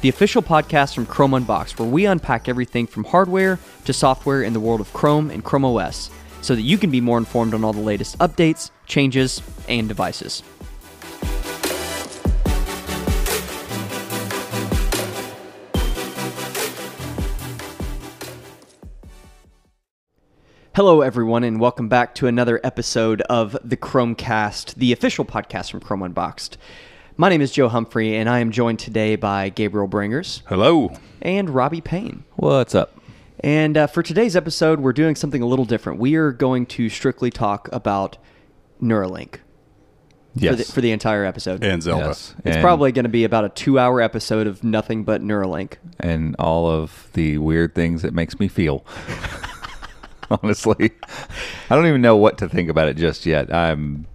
the official podcast from Chrome Unboxed, where we unpack everything from hardware to software in the world of Chrome and Chrome OS so that you can be more informed on all the latest updates, changes, and devices. Hello, everyone, and welcome back to another episode of the Chrome Cast, the official podcast from Chrome Unboxed. My name is Joe Humphrey, and I am joined today by Gabriel Brangers Hello. and Robbie Payne. What's up? And uh, for today's episode, we're doing something a little different. We are going to strictly talk about Neuralink Yes. for, the, for the entire episode. And Zelda. Yes. it's And- probably going to be about a two-hour episode of nothing but Neuralink. and all of the weird things it makes me feel. Honestly, I don't even know what to think about it just yet. I'm,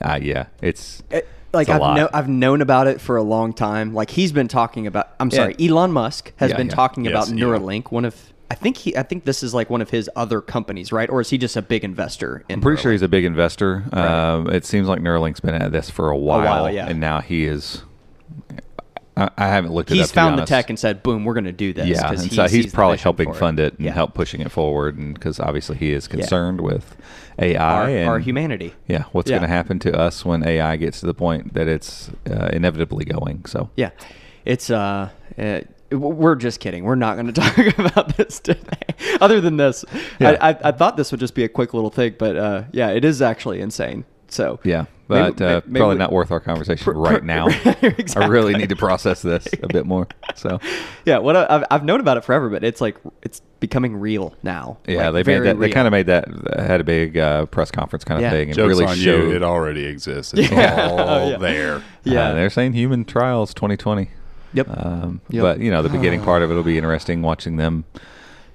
uh, yeah, it's It- like a I've. I've known about it for a long time. Like he's been talking about. I'm Yeah. sorry, Elon Musk has Yeah, been yeah. talking Yes, about. Neuralink. One of I think he I think this is like one of his other companies, right? Or is he just a big investor? In I'm pretty sure he's a big investor. Um, it seems like Neuralink's been at this for a while, while, yeah. and now he is. I, I haven't looked it He's up. found the tech and said, "Boom, we're going to do this." Yeah, and he so he's probably helping fund it and Yeah. help pushing it forward, and because obviously he is concerned with AI our, and our humanity. Yeah, what's Yeah. going to happen to us when AI gets to the point that it's uh, inevitably going? So Yeah, it's uh, uh we're just kidding. We're not going to talk about this today. Other than this, Yeah. I, I, I thought this would just be a quick little thing, but uh, yeah, it is actually insane. So yeah, maybe- but uh, maybe probably we- not worth our conversation Pr- pr- right now. I really need to process this a bit more. So Yeah, what I, I've, I've known about it forever, but it's like it's becoming real now. yeah, Like, they made very that. They kind of made that. Had a big uh, press conference kind of Yeah. thing, and Joke's really on showed. you. It already exists. It's Yeah. all Oh, yeah. there. Yeah. Uh, they're saying human trials 2020. Yep. Um, Yep. But you know, the beginning part of it will be interesting watching them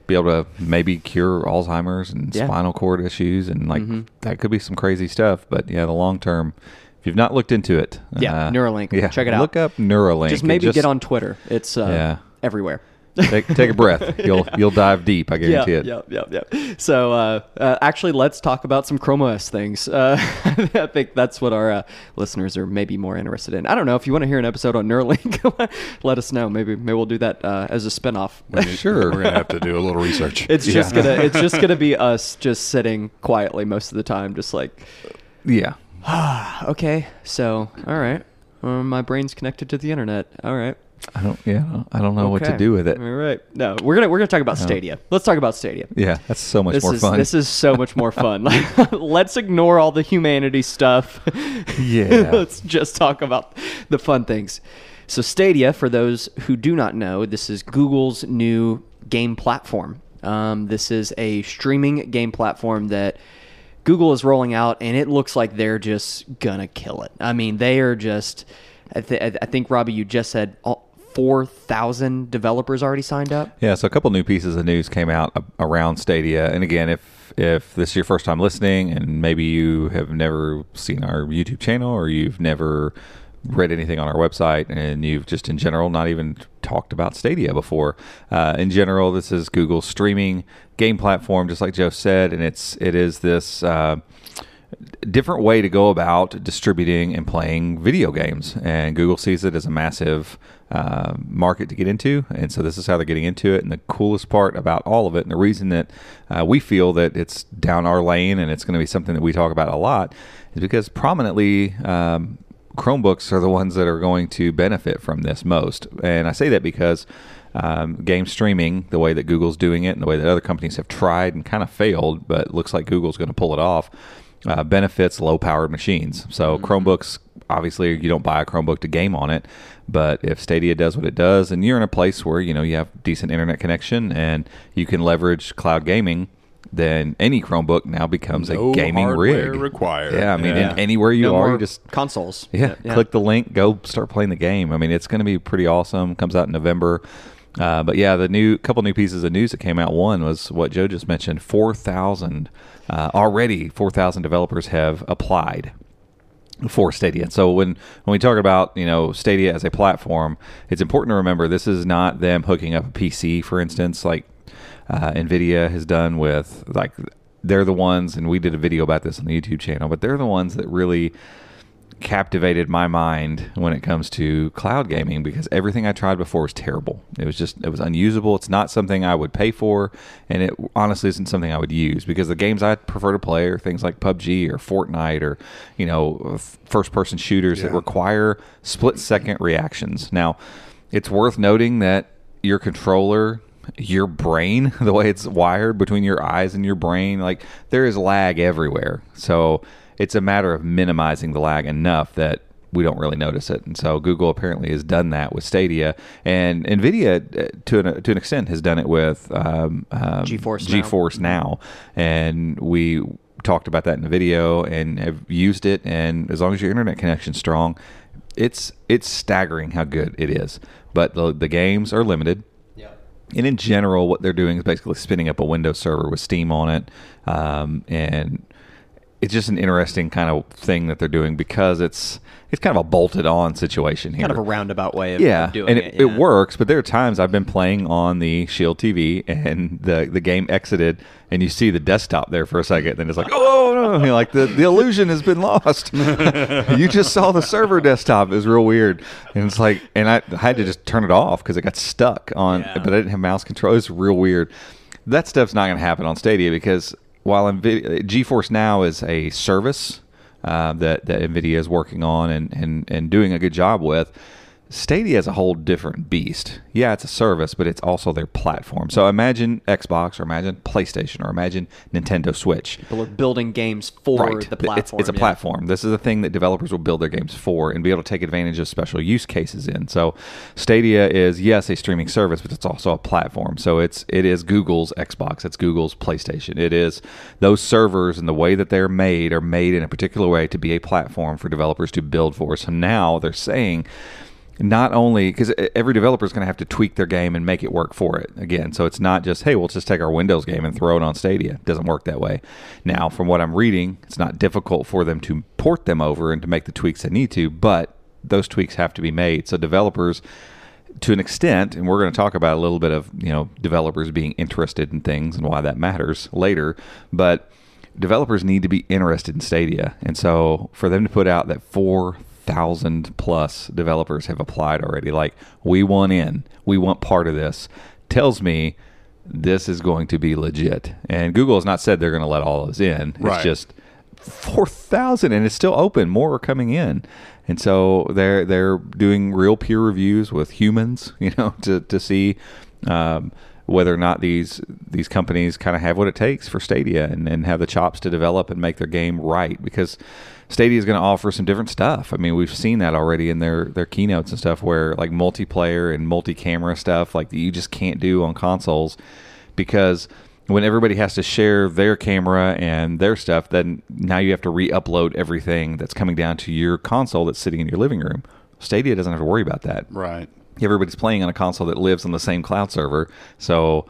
be able to maybe cure Alzheimer's and Yeah. spinal cord issues, and like Mhm. that could be some crazy stuff. But yeah, the long term, if you've not looked into it, Yeah, Neuralink. yeah, Check it out. Look up Neuralink. just maybe get on Twitter. It's uh, Yeah. everywhere. Take, take a breath. You'll you'll dive deep. I Yeah, guarantee it. yeah, yeah, yeah. So, uh, uh, actually, let's talk about some Chrome OS things. Uh, I think that's what our uh, listeners are maybe more interested in. I don't know if you want to hear an episode on Neuralink, let us know. Maybe maybe we'll do that uh, as a spinoff. We need- Sure. We're gonna have to do a little research. It's just gonna it's just gonna be us just sitting quietly most of the time, just like Yeah. okay, so all right, uh, my brain's connected to the internet. All right. I don't. Yeah. I don't know what to do with it. All right. No, we're gonna we're gonna talk about Stadia. Let's talk about Stadia. Yeah, that's so much this more is fun. this is so much more fun. Like, let's ignore all the humanity stuff. Yeah. let's just talk about the fun things. So Stadia, for those who do not know, this is Google's new game platform. Um, this is a streaming game platform that Google is rolling out, and it looks like they're just gonna kill it. I mean, they are just. I, th- I think Robbie, you just said all, 4,000 developers already signed up. Yeah, so a couple new pieces of news came out around Stadia, and again, if if this is your first time listening, and maybe you have never seen our YouTube channel or you've never read anything on our website, and you've just in general not even talked about Stadia before. Uh, in general, this is Google's streaming game platform, just like Joe said, and it's it is this. Uh, different way to go about distributing and playing video games. And Google sees it as a massive uh, market to get into. And so this is how they're getting into it. And the coolest part about all of it, and the reason that uh, we feel that it's down our lane and it's going to be something that we talk about a lot, is because prominently, um, Chromebooks are the ones that are going to benefit from this most. And I say that because um, game streaming, the way that Google's doing it and the way that other companies have tried and kind of failed, but looks like Google's going to pull it off, uh, benefits low powered machines. So Chromebooks, obviously, you don't buy a Chromebook to game on it, but if Stadia does what it does, and you're in a place where you know you have decent internet connection and you can leverage cloud gaming. Then any Chromebook now becomes No a gaming hardware rig. required. Yeah, I mean, Yeah. in- anywhere you no are, more you just consoles. yeah, click the link, go start playing the game. I mean, it's going to be pretty awesome. Comes out in November. Uh, but yeah, the new couple new pieces of news that came out. One was what Joe just mentioned. Four thousand uh, already. Four thousand developers have applied for Stadia. So when when we talk about you know Stadia as a platform, it's important to remember this is not them hooking up a PC, for instance, like uh, Nvidia has done with like they're the ones, and we did a video about this on the YouTube channel, but they're the ones that really captivated my mind when it comes to cloud gaming because everything I tried before was terrible. It was just it was unusable. It's not something I would pay for, and it honestly isn't something I would use because the games I prefer to play are things like PUBG or Fortnite or you know first person shooters that require split second reactions. Now, it's worth noting that your controller your brain the way it's wired between your eyes and your brain like there is lag everywhere so it's a matter of minimizing the lag enough that we don't really notice it. And so google apparently has done that with stadia. And nvidia uh, to an, to an extent has done it with um, um, GeForce Now. geforce now. And we talked about that in the video and have used it. And as long as your internet connection's strong it's it's staggering how good it is. But the, the games are limited. And in general, what they're doing is basically spinning up a Windows server with Steam on it, um, and it's just an interesting kind of thing that they're doing because it's it's kind of a bolted on situation here. Kind of a roundabout way of, yeah, doing and it. it, yeah. it works. But there are times I've been playing on the Shield TV and the the game exited, and you see the desktop there for a second, then it's like, oh no, You're like the the illusion has been lost. you just saw the server desktop. It was real weird, and it's like, and I had to just turn it off because it got stuck on, Yeah. but I didn't have mouse control. It's real weird. That stuff's not going to happen on Stadia because while NVIDIA, GeForce Now is a service uh, that that NVIDIA is working on and, and and doing a good job with. Stadia is a whole different beast. Yeah, it's a service, but it's also their platform. So imagine Xbox or imagine PlayStation or imagine Nintendo Switch. People are building games for Right. the It's- platform. It's, a yeah. platform. This is a thing that developers will build their games for and be able to take advantage of special use cases in. So Stadia is yes a streaming service, but it's also a platform. So it's it is Google's Xbox, it's Google's PlayStation. It is those servers and the way that they're made are made in a particular way to be a platform for developers to build for. So now they're saying not only because every developer is going to have to tweak their game and make it work for it again. So it's not just hey, we'll just take our Windows game and throw it on Stadia. It doesn't work that way. Now, from what I'm reading, it's not difficult for them to port them over and to make the tweaks they need to, but those tweaks have to be made. So developers to an extent, and we're going to talk about a little bit of you know developers being interested in things and why that matters later, but developers need to be interested in Stadia, and so for them to put out that four thousand plus developers have applied already, like we want in, we want part of this, tells me this is going to be legit. And Google has not said they're going to let all of us in. It's Right. just four thousand, and it's still open. More are coming in, and so they're they're doing real peer reviews with humans, you know, to to see um, whether or not these these companies kind of have what it takes for Stadia and, and have the chops to develop and make their game right because. Stadia is going to offer some different stuff. I mean, we've seen that already in their their keynotes and stuff, where like multiplayer and multi-camera stuff, like that you just can't do on consoles, because when everybody has to share their camera and their stuff, then now you have to re-upload everything that's coming down to your console that's sitting in your living room. Stadia doesn't have to worry about that. Right. Everybody's playing on a console that lives on the same cloud server. So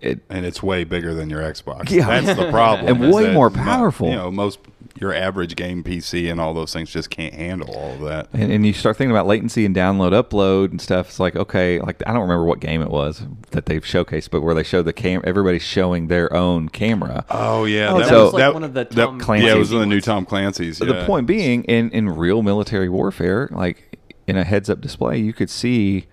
it and it's way bigger than your Xbox. Yeah. that's the problem. And way that more mo- powerful. You know, most your average game PC and all those things just can't handle all of that. And, and you start thinking about latency and download, upload, and stuff. It's like okay, like I don't remember what game it was that they've showcased, but where they showed the cam, everybody's showing their own camera. Oh yeah, Oh, that that was was like that, one of the that- Tom Clancy Yeah, it was in the new. Tom Clancy's. Yeah. The point being, in in real military warfare, like in a heads up display, you could see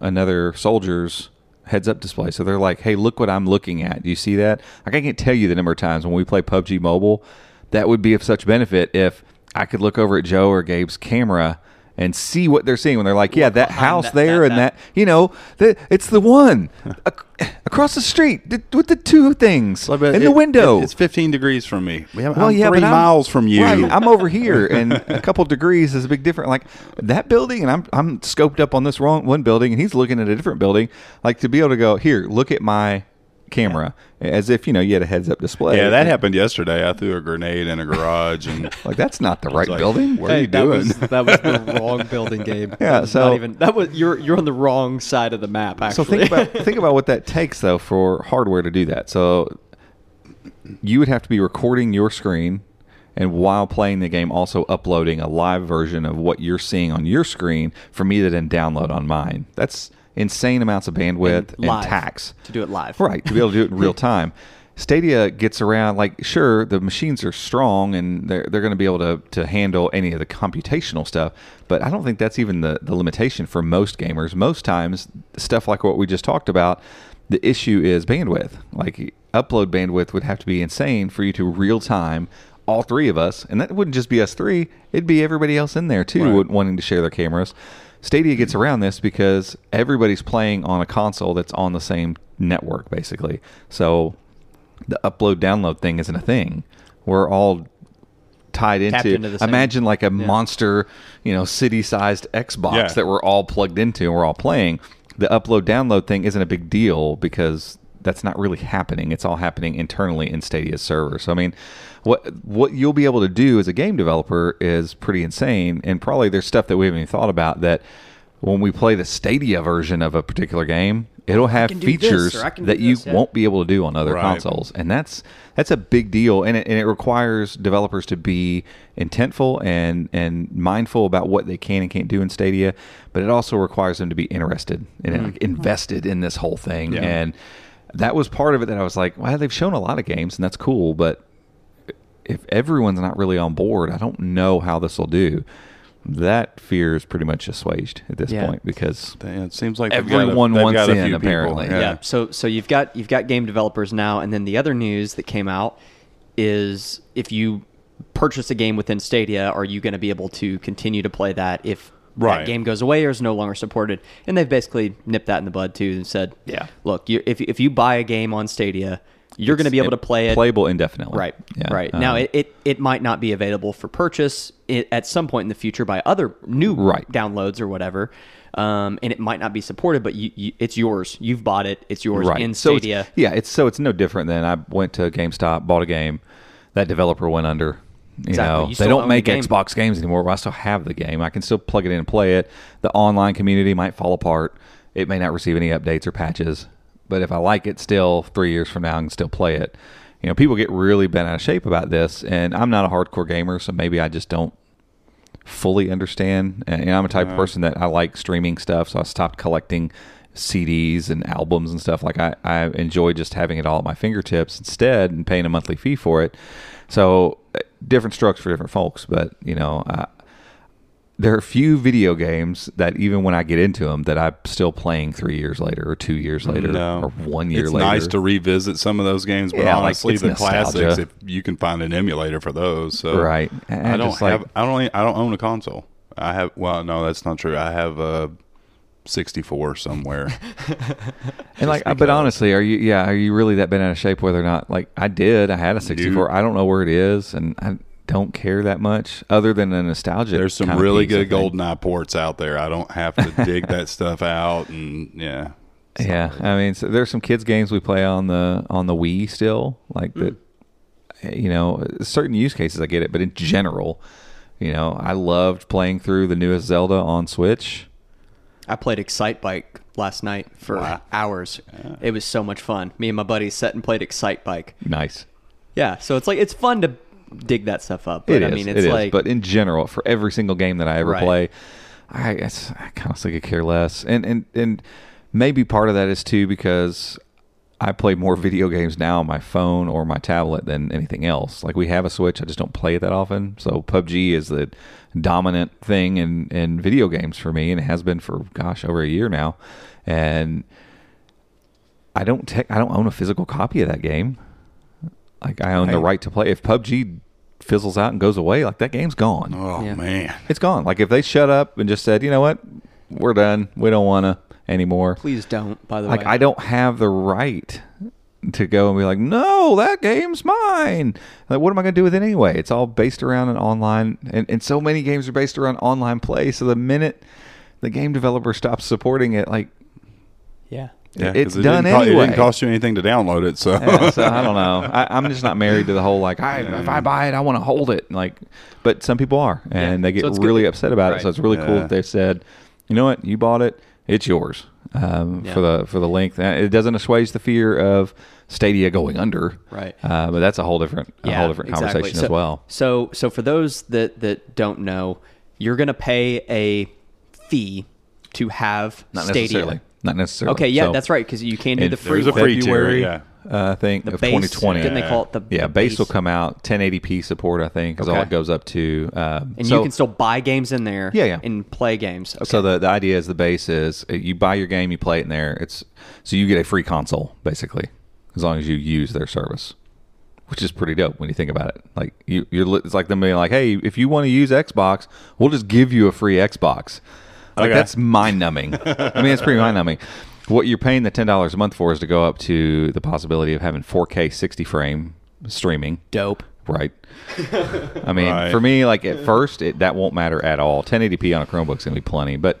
another soldier's heads up display. So they're like, "Hey, look what I'm looking at. Do you see that?" Like I can't tell you the number of times when we play PUBG Mobile, that would be of such benefit if I could look over at Joe or Gabe's camera and see what they're seeing when they're like, "Yeah, that house that- there that- and that, you know, it's the one across the street th- with the two things But in it- the window." it- it's 15 degrees from me. I'm Well, yeah, three but I'm- miles from you. Right, I'm over here, and a couple degrees is a big difference. Like that building, and I'm I'm scoped up on this wrong one building, and he's looking at a different building. Like to be able to go here, look at my camera, as if you know you had a heads up display. yeah, that happened yesterday. I threw a grenade in a garage, and Like that's not the right like, building. What are you that doing? was that was the wrong building game. Yeah, so- not even that was you're you're on the wrong side of the map. So think about think about what that takes though for hardware to do that. So you would have to be recording your screen and while playing the game also uploading a live version of what you're seeing on your screen for me to then download on mine. That's insane amounts of bandwidth and, live, tax. to do it live. Right, to be able to do it in real time. Stadia gets around like sure the machines are strong and they're they're going to be able to to handle any of the computational stuff, but I don't think that's even the the limitation for most gamers. Most times stuff like what we just talked about, the issue is bandwidth. Like upload bandwidth would have to be insane for you to real time all three of us, and that wouldn't just be us three, it'd be everybody else in there too Right. wanting to share their cameras. Stadia gets around this because everybody's playing on a console that's on the same network, basically. So the upload download thing isn't a thing. We're all tied Tapped into, into the imagine like a monster, you know, city sized Xbox Yeah. that we're all plugged into and we're all playing. The upload download thing isn't a big deal because that's not really happening. It's all happening internally in Stadia's server. So I mean, what what you'll be able to do as a game developer is pretty insane, and probably there's stuff that we haven't even thought about that when we play the Stadia version of a particular game, it'll have can this, features or I can that do you this, yeah. won't be able to do on other Right. consoles, and that's that's a big deal, and it, and it requires developers to be intentful and and mindful about what they can and can't do in Stadia, but it also requires them to be interested and Mm-hmm. invested in this whole thing, Yeah. and that was part of it that I was like, well, they've shown a lot of games, and that's cool, but if everyone's not really on board, I don't know how this will do. That fear is pretty much assuaged at this Yeah. point because Yeah, it seems like they've got a- Everyone wants got a in, few people. apparently. yeah. So so you've got you've got game developers now, and then the other news that came out is if you purchase a game within Stadia, are you going to be able to continue to play that if Right. that game goes away or is no longer supported? And they've basically nipped that in the bud too and said, Yeah. look, you, if if you buy a game on Stadia, you're going to be able to play it playable indefinitely. Right. Yeah. Right. now, Um, it, it, it might not be available for purchase at some point in the future by other new Right. downloads or whatever. Um, and it might not be supported, but you, you, it's yours. You've bought it. It's yours right. in So Stadia. it's, yeah, it's so it's no different than I went to GameStop, bought a game, that developer went under. You Exactly. know, You they don't make game. Xbox games anymore, but I still have the game. I can still plug it in and play it. The online community might fall apart. It may not receive any updates or patches, but if I like it still, three years from now, I can still play it. You know, people get really bent out of shape about this, and I'm not a hardcore gamer, so maybe I just don't fully understand. And you know, I'm a type of uh-huh. person that I like streaming stuff, so I stopped collecting CDs and albums and stuff. Like I, I enjoy just having it all at my fingertips instead and paying a monthly fee for it. So different strokes for different folks, but you know, I, there are a few video games that even when I get into them that I'm still playing three years later or two years mm, later No. or one year it's later. It's nice to revisit some of those games, but Yeah, like, honestly, it's the nostalgia. classics, if you can find an emulator for those, so Right. And I don't just like- have. I don't. I don't own a console. I have. Well, no, that's not true. I have a 64 somewhere. And like, Just but honestly, are you? Yeah, are you really that bent out of shape? Whether or not, like, I did. I had a 64. I don't know where it is, and I don't care that much, other than a nostalgia. There's some really piece, good think. GoldenEye ports out there. I don't have to dig that stuff out, and yeah. Yeah, I mean, so there's some kids games we play on the on the Wii still, like Hmm. that. You know, certain use cases I get it, but in general, you know, I loved playing through the newest Zelda on Switch. I played Excitebike last night for Wow. hours. It was so much fun. Me and my buddies sat and played Excitebike. Nice. Yeah, so it's like it's fun to dig that stuff up. But It I is, mean, it it's is. like but in general, for every single game that I ever Right. play, I I kind of could care less. And and and maybe part of that is too because I play more video games now on my phone or my tablet than anything else. Like we have a Switch, I just don't play it that often. So PUBG is the dominant thing in in video games for me, and it has been for gosh over a year now. And I don't te- I don't own a physical copy of that game. Like I own the Right. right to play. If PUBG fizzles out and goes away, like that game's gone. Oh Yeah. man. It's gone. Like if they shut up and just said, you know what, we're done. We don't want to anymore. please don't. By the Like way, like I don't have the right to go and be like, no, that game's mine. Like, what am I going to do with it anyway? It's all based around an online, and, and so many games are based around online play. So the minute the game developer stops supporting it, like Yeah. Yeah, 'cause It's it done didn't co- It anyway. didn't cost you anything to download it, so Yeah, so I don't know. I, I'm just not married to the whole like, I, if I buy it, I want to hold it. Like, but some people are, and Yeah. they get So it's good really upset about it. So it's really cool that they've said, you know what, you bought it, it's yours um, Yeah. for the for the length. It doesn't assuage the fear of Stadia going under, Right. Uh, but that's a whole different a whole different exactly. conversation so, as well. So, so for those that that don't know, you're gonna pay a fee to have Not Stadia. necessarily. Not necessarily. Okay, yeah, So that's right because you can do the free There's a one. free tier, February, yeah. Uh, I think The of base, 2020. Didn't they call it the yeah, the base will come out 1080p support. I think is all it goes up to. Um, and so- you can still buy games in there. Yeah, yeah. and play games. Okay. So the the idea is the base is uh, you buy your game, you play it in there. It's so you get a free console basically, as long as you use their service, which is pretty dope when you think about it. Like you, you're it's like them being like, hey, if you want to use Xbox, we'll just give you a free Xbox. Like Okay. that's mind numbing. I mean, it's pretty mind numbing. What you're paying the ten dollars a month for is to go up to the possibility of having 4K 60 frame streaming. dope. Right. I mean, Right. for me, like at first, it that won't matter at all. 1080p on a Chromebook's gonna be plenty, but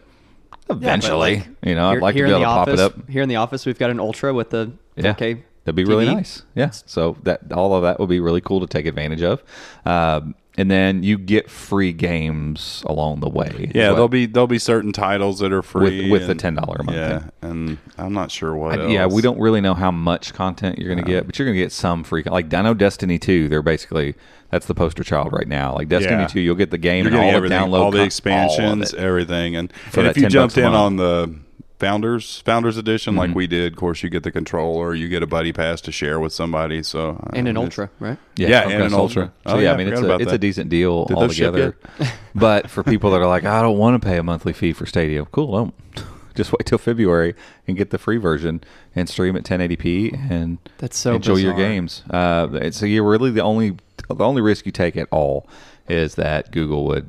eventually, like, you know, I'd like to here be in able to the pop office, it up. Here in the office, we've got an Ultra with the Yeah, 4K. that'd be really TV. nice. Yeah, so that all of that would be really cool to take advantage of, um, and then you get free games along the way. Yeah, there'll be there'll be certain titles that are free with the and- $10 a month Yeah, thing. and I'm not sure what. I- yeah, we don't really know how much content you're going to get, but you're going to get some free. Like I know Destiny 2, they're basically that's the poster child right now. Like Destiny Yeah. 2, you'll get the game You're and all the download, all the all expansions, of everything, and, and if you jumped in on the founders founders edition Mm-hmm. like we did, of course you get the controller, you get a buddy pass to share with somebody. So uh, and an Ultra, right? Yeah, okay, and an so- Ultra. So Oh, yeah, yeah, I mean I it's a it's a decent deal Did altogether. but for people that are like, I don't want to pay a monthly fee for Stadia, cool, don't. Just wait till February and get the free version and stream at 1080p and That's so enjoy your games. Uh, so you're really the only the only risk you take at all is that Google would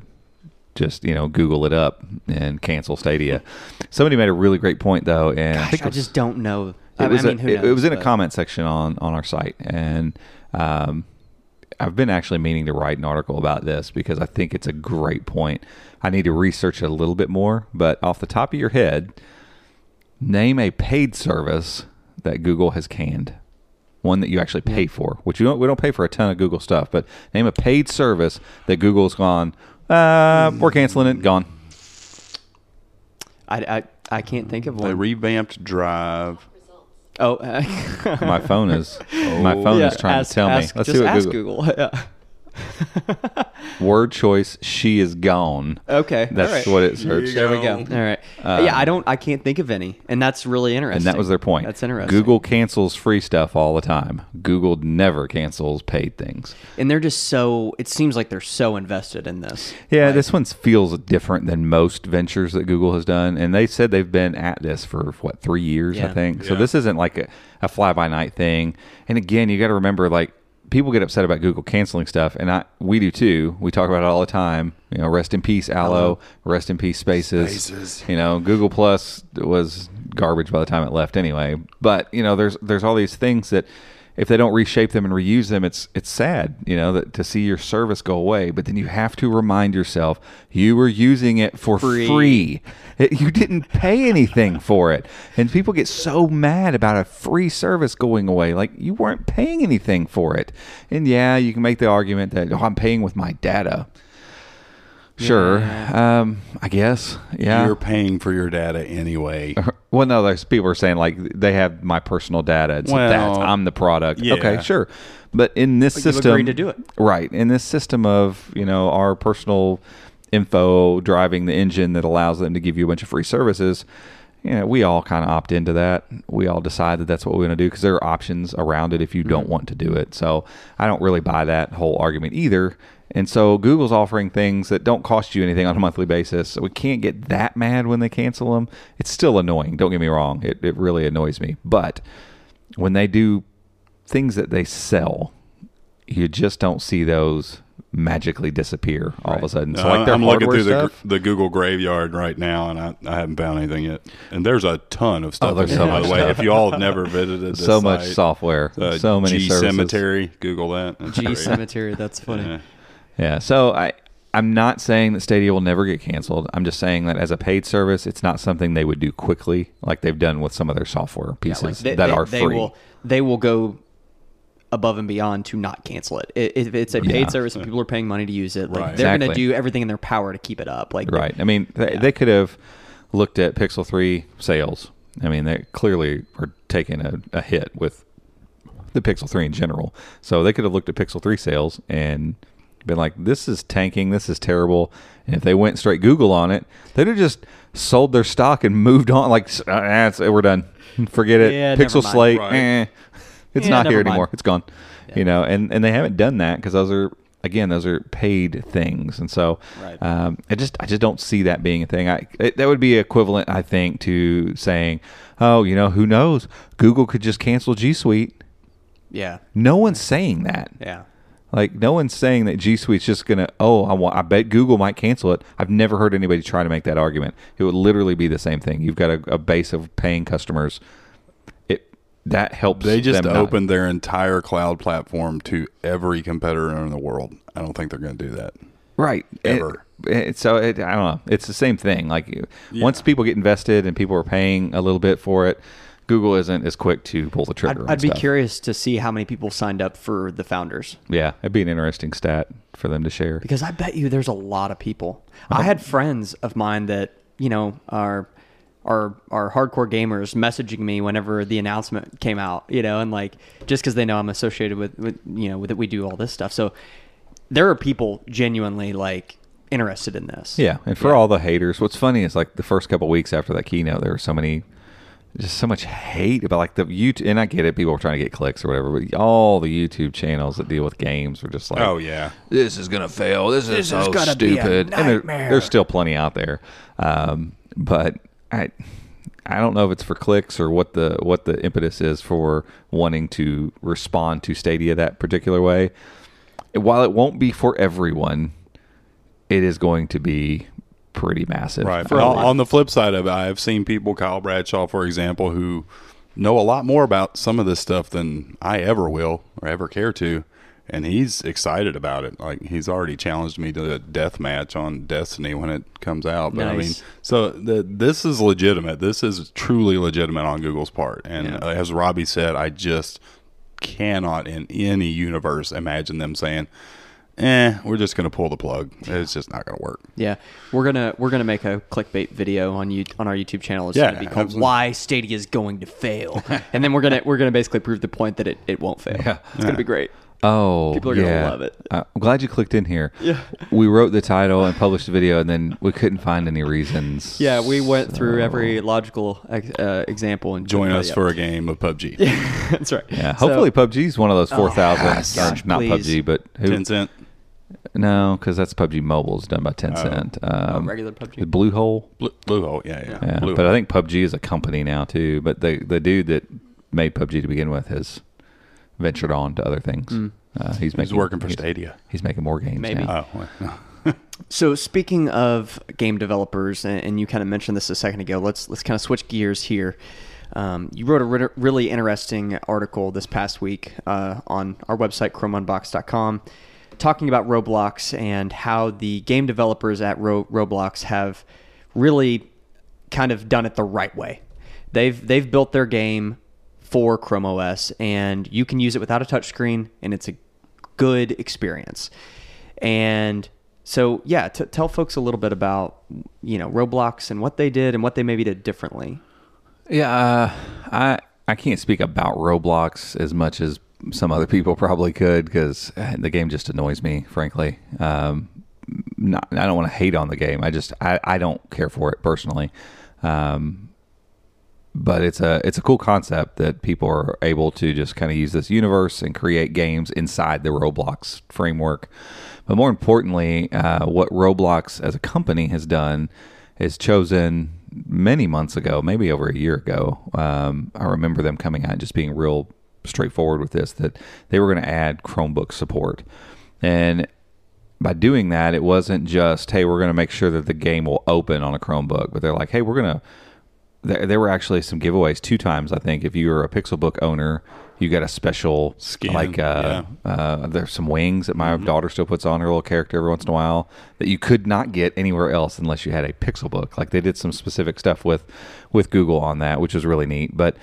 just you know Google it up and cancel Stadia. Somebody made a really great point though, and I Gosh, think I it was- just don't know. It was, I mean, a- who knows? it was in a comment section on on our site, and um, I've been actually meaning to write an article about this because I think it's a great point. I need to research it a little bit more, but off the top of your head, name a paid service that Google has canned. One that you actually pay for, which you don't, we don't pay for a ton of Google stuff, but name a paid service that Google's gone. Uh, we're canceling it. Gone. I, I, I can't think of They one. revamped Drive. oh, uh, My phone is my phone yeah, is trying ask- to tell ask- me. Let's just see what ask Google. Google. Yeah. Word choice. She is gone. Okay, That's all right. what it searched. There we go. All right. yeah, I don't. I can't think of any, and that's really interesting. Um, And that was their point. That's interesting. Google cancels free stuff all the time. Google never cancels paid things. and they're just so. It seems like they're so invested in this. Yeah, Like, this one feels different than most ventures that Google has done. And they said they've been at this for, what, three years, I Yeah. think. So this isn't like a, a fly by night thing. And again, you got to remember, like, people get upset about Google canceling stuff. And I, we do too. We talk about it all the time. You know, rest in peace, Allo. Rest in peace, Spaces. Spaces. You know, Google Plus was garbage by the time it left anyway. But, you know, there's there's all these things that if they don't reshape them and reuse them, it's it's sad, you know, that to see your service go away. But then you have to remind yourself you were using it for free. Free. It- you didn't pay anything for it, and people get so mad about a free service going away. Like you weren't paying anything for it. And yeah, you can make the argument that oh, I'm paying with my data. Sure. Um, I guess. Yeah. You're paying for your data anyway. Well, no, there's people are saying like they have my personal data. It's Well, that's I'm the product. yeah. Okay, sure. But in this But you've system, agreed to do it. right? In this system of you know our personal info driving the engine that allows them to give you a bunch of free services. You know, we all kind of opt into that. We all decide that that's what we're going to do because there are options around it if you Mm-hmm. don't want to do it. So I don't really buy that whole argument either. And so Google's offering things that don't cost you anything on a monthly basis. So we can't get that mad when they cancel them. It's still annoying. Don't get me wrong. It, it really annoys me. But when they do things that they sell, you just don't see those magically disappear all of a sudden. So like their I'm looking through the, stuff. gr- the Google graveyard right now, and I, I haven't found anything yet. And there's a ton of stuff. Oh, there's so there, by the way, stuff. if you all have never visited, this so much software, uh, so many G services. Cemetery, Google that. It's G great. Cemetery. That's funny. Yeah. Yeah. So I I'm not saying that Stadia will never get canceled. I'm just saying that as a paid service, it's not something they would do quickly, like they've done with some of their software pieces like they, that they- are they free. Will, they will go above and beyond to not cancel it. If it's a paid Yeah. service and people are paying money to use it, like, Right. they're going to do everything in their power to keep it up. Like Right. I mean, they, Yeah. they could have looked at Pixel 3 sales. I mean, they clearly are taking a, a hit with the Pixel 3 in general. So they could have looked at Pixel 3 sales and been like, this is tanking. This is terrible. And if they went straight Google on it, they'd have just sold their stock and moved on. Like, ah, it's- we're done. Forget it. Yeah, Pixel. Slate, Right. eh, it's Yeah, not here mind. anymore. It's gone. You know, and, and they haven't done that because those are again those are paid things, and so Right. um, I just I just don't see that being a thing. I it, that would be equivalent, I think, to saying, oh, you know, who knows? Google could just cancel G Suite. yeah, No one's saying that. yeah. Like no one's saying that G Suite's just gonna. Oh, I want. I bet Google might cancel it. I've never heard anybody try to make that argument. It would literally be the same thing. You've got a, a base of paying customers. It that helps. They just them not- opened their entire cloud platform to every competitor in the world. I don't think they're going to do that. right Ever. It- it- so it, I don't know. It's the same thing. Like you- once people get invested and people are paying a little bit for it, Google isn't as quick to pull the I'd, trigger. I'd be curious to see how many people signed up for the founders Yeah, it'd be an interesting stat for them to share. because I bet you there's a lot of people. I had friends of mine that you know are are are hardcore gamers messaging me whenever the announcement came out, you know, and like just because they know I'm associated with with you know with that we do all this stuff. So there are people genuinely like interested in this. Yeah, and for all the haters, what's funny is like the first couple weeks after that keynote, there were so many, just so much hate about like the YouTube. And I get it, people were trying to get clicks or whatever, but all the YouTube channels that deal with games were just like, Oh yeah, this is gonna fail. This is This so is gonna be a stupid. And there, there's still plenty out there, um, but I. I don't know if it's for clicks or what the what the impetus is for wanting to respond to Stadia that particular way. While it won't be for everyone, it is going to be pretty massive. right. for on, on the flip side of it, I've seen people, Kyle Bradshaw, for example, who know a lot more about some of this stuff than I ever will or ever care to. And he's excited about it. Like he's already challenged me to a death match on Destiny when it comes out. But I mean, so the, this is legitimate. This is truly legitimate on Google's part. And Yeah. uh, as Robbie said, I just cannot in any universe imagine them saying, "Eh, we're just going to pull the plug." It's just not going to work. Yeah, we're gonna we're gonna make a clickbait video on you on our YouTube channel. It's Yeah, gonna be called absolutely. "Why Stadia is Going to Fail," and then we're gonna we're gonna basically prove the point that it, it won't fail. Yeah. It's gonna be great. Oh, People are gonna yeah. love it. Uh, I'm glad you clicked in here. Yeah. We wrote the title and published the video, and then we couldn't find any reasons. Yeah, we went through every logical uh, example and Join us for a game of PUBG. That's right. Yeah, So- hopefully is one of those four thousand. yes, gosh, not please. PUBG, but who? Tencent. No, because that's PUBG Mobile is done by Tencent. Oh, Um, regular PUBG. the Bluehole. Blue, Bluehole, yeah, yeah. Yeah, Bluehole. but I think PUBG is a company now too. But the the dude that made PUBG to begin with has ventured on to other things. Uh, he's he's making, working for he's, Stadia. He's making more games. Maybe. now. Oh, well, no. So speaking of game developers, and, and you kind of mentioned this a second ago, let's let's kind of switch gears here. Um, you wrote a re- really interesting article this past week uh, on our website chromeunbox.com talking about Roblox and how the game developers at Ro- Roblox have really kind of done it the right way. They've they've built their game for Chrome OS, and you can use it without a touchscreen, and it's a good experience. And So yeah, t- tell folks a little bit about you know Roblox and what they did and what they maybe did differently. Yeah, uh, I I can't speak about Roblox as much as some other people probably could because the game just annoys me, frankly. Um, not, I don't want to hate on the game. I just I, I don't care for it personally. Um, but it's a it's a cool concept that people are able to just kind of use this universe and create games inside the Roblox framework. But more importantly, uh, what Roblox as a company has done is chosen many months ago, maybe over a year ago. Um, I remember them coming out and just being real straightforward with this that they were going to add Chromebook support. And by doing that, it wasn't just, hey, we're going to make sure that the game will open on a Chromebook, but they're like, hey, we're going to. There, there were actually some giveaways two times, I think. If you were a Pixelbook owner, you got a special Skin, like uh, uh, there's some wings that my daughter still puts on her little character every once in a while that you could not get anywhere else unless you had a Pixelbook. Like they did some specific stuff with with Google on that, which was really neat. But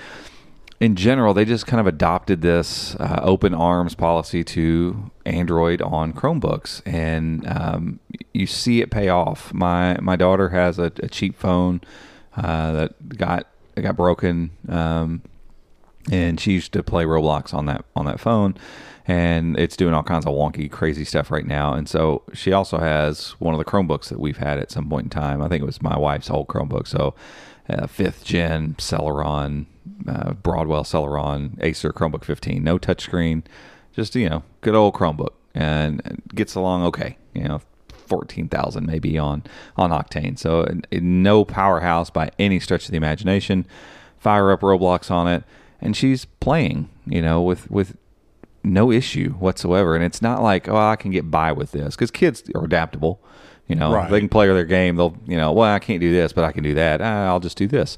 in general, they just kind of adopted this uh, open arms policy to Android on Chromebooks, and um, you see it pay off. My my daughter has a, a cheap phone uh, that got got broken, um, and she used to play Roblox on that on that phone, and it's doing all kinds of wonky, crazy stuff right now. And so she also has one of the Chromebooks that we've had at some point in time. I think it was my wife's old Chromebook, so uh, fifth gen Celeron uh, Broadwell Celeron Acer Chromebook 15, no touchscreen, just you know, good old Chromebook, and gets along okay. You know, fourteen thousand maybe on on Octane, so no powerhouse by any stretch of the imagination. Fire up Roblox on it, and she's playing, you know, with with no issue whatsoever. And it's not like, oh, I can get by with this because kids are adaptable. You know, Right. they can play their game. They'll, you know, well, I can't do this, but I can do that. Ah, I'll just do this.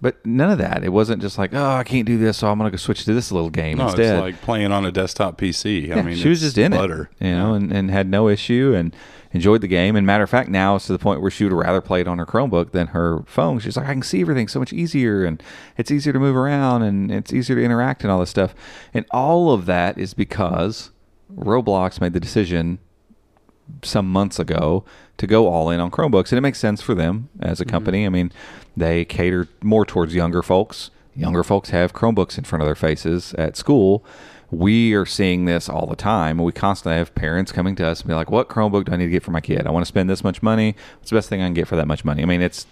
But none of that. It wasn't just like, oh, I can't do this, so I'm going to go switch to this little game No, instead. it's like playing on a desktop PC. I mean, she was just in butter. it, you know, and, and had no issue and enjoyed the game. And matter of fact, now it's to the point where she would rather play it on her Chromebook than her phone. She's like, I can see everything so much easier, and it's easier to move around, and it's easier to interact and all this stuff. And all of that is because Roblox made the decision some months ago to go all in on Chromebooks, and it makes sense for them as a mm-hmm. company. I mean, they cater more towards younger folks. Younger folks have Chromebooks in front of their faces at school. We are seeing this all the time. We constantly have parents coming to us and be like, "What Chromebook do I need to get for my kid? I want to spend this much money. What's the best thing I can get for that much money?" I mean, it's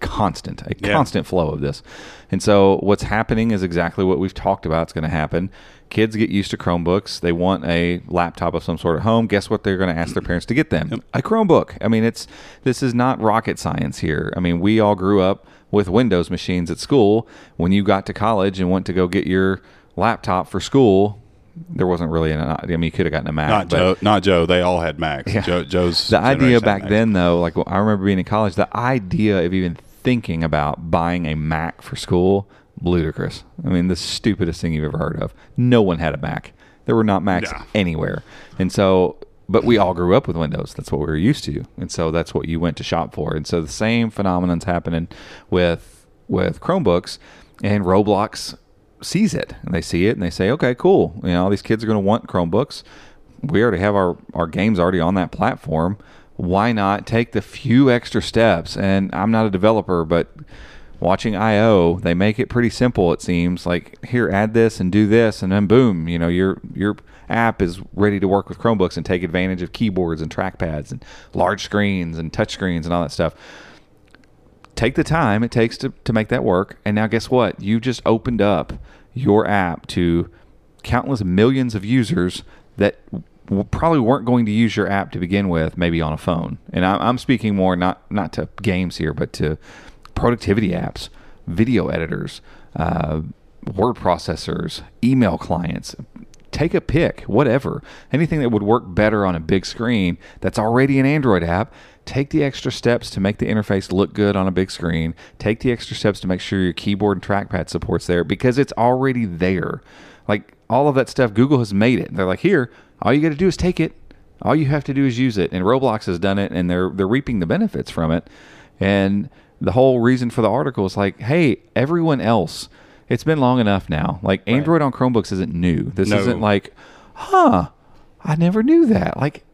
constant, a Yeah. constant flow of this. And so what's happening is exactly what we've talked about. It's going to happen. Kids get used to Chromebooks. They want a laptop of some sort at home. Guess what? They're going to ask their parents to get them a Chromebook. I mean, it's this is not rocket science here. I mean, we all grew up with Windows machines at school. When you got to college and went to go get your laptop for school, there wasn't really an. I mean, you could have gotten a Mac. Not but- Joe. Not Joe. They all had Macs. Yeah. Joe, Joe's the idea back then though like i remember being in college the idea of even thinking about buying a mac for school ludicrous. I mean the stupidest thing you've ever heard of. No one had a mac. There were not macs anywhere. And so but we all grew up with windows. That's what we were used to. And so that's what you went to shop for. And so the same phenomenon's happening with with chromebooks and roblox sees it. And they see it and they say okay cool. You know all these kids are going to want chromebooks. We already have our, our games already on that platform. Why not take the few extra steps? And I'm not a developer, but watching IO, they make it pretty simple. It seems like here, add this and do this, and then boom, you know your your app is ready to work with Chromebooks and take advantage of keyboards and trackpads and large screens and touch screens and all that stuff take the time it takes to, to make that work. And now, guess what? You just opened up your app to countless millions of users that probably weren't going to use your app to begin with, maybe on a phone. And I'm, I'm speaking more not not to games here, but to productivity apps, video editors, uh, word processors, email clients. Take a pick, whatever. Anything that would work better on a big screen that's already an Android app. Take the extra steps to make the interface look good on a big screen. Take the extra steps to make sure your keyboard and trackpad supports there because it's already there. Like all of that stuff, Google has made it. They're like, here, all you got to do is take it. All you have to do is use it. And Roblox has done it, and they're they're reaping the benefits from it. And the whole reason for the article is like, hey, everyone else, it's been long enough now. Like Android on Chromebooks isn't new. This No. isn't like, huh, I never knew that. Like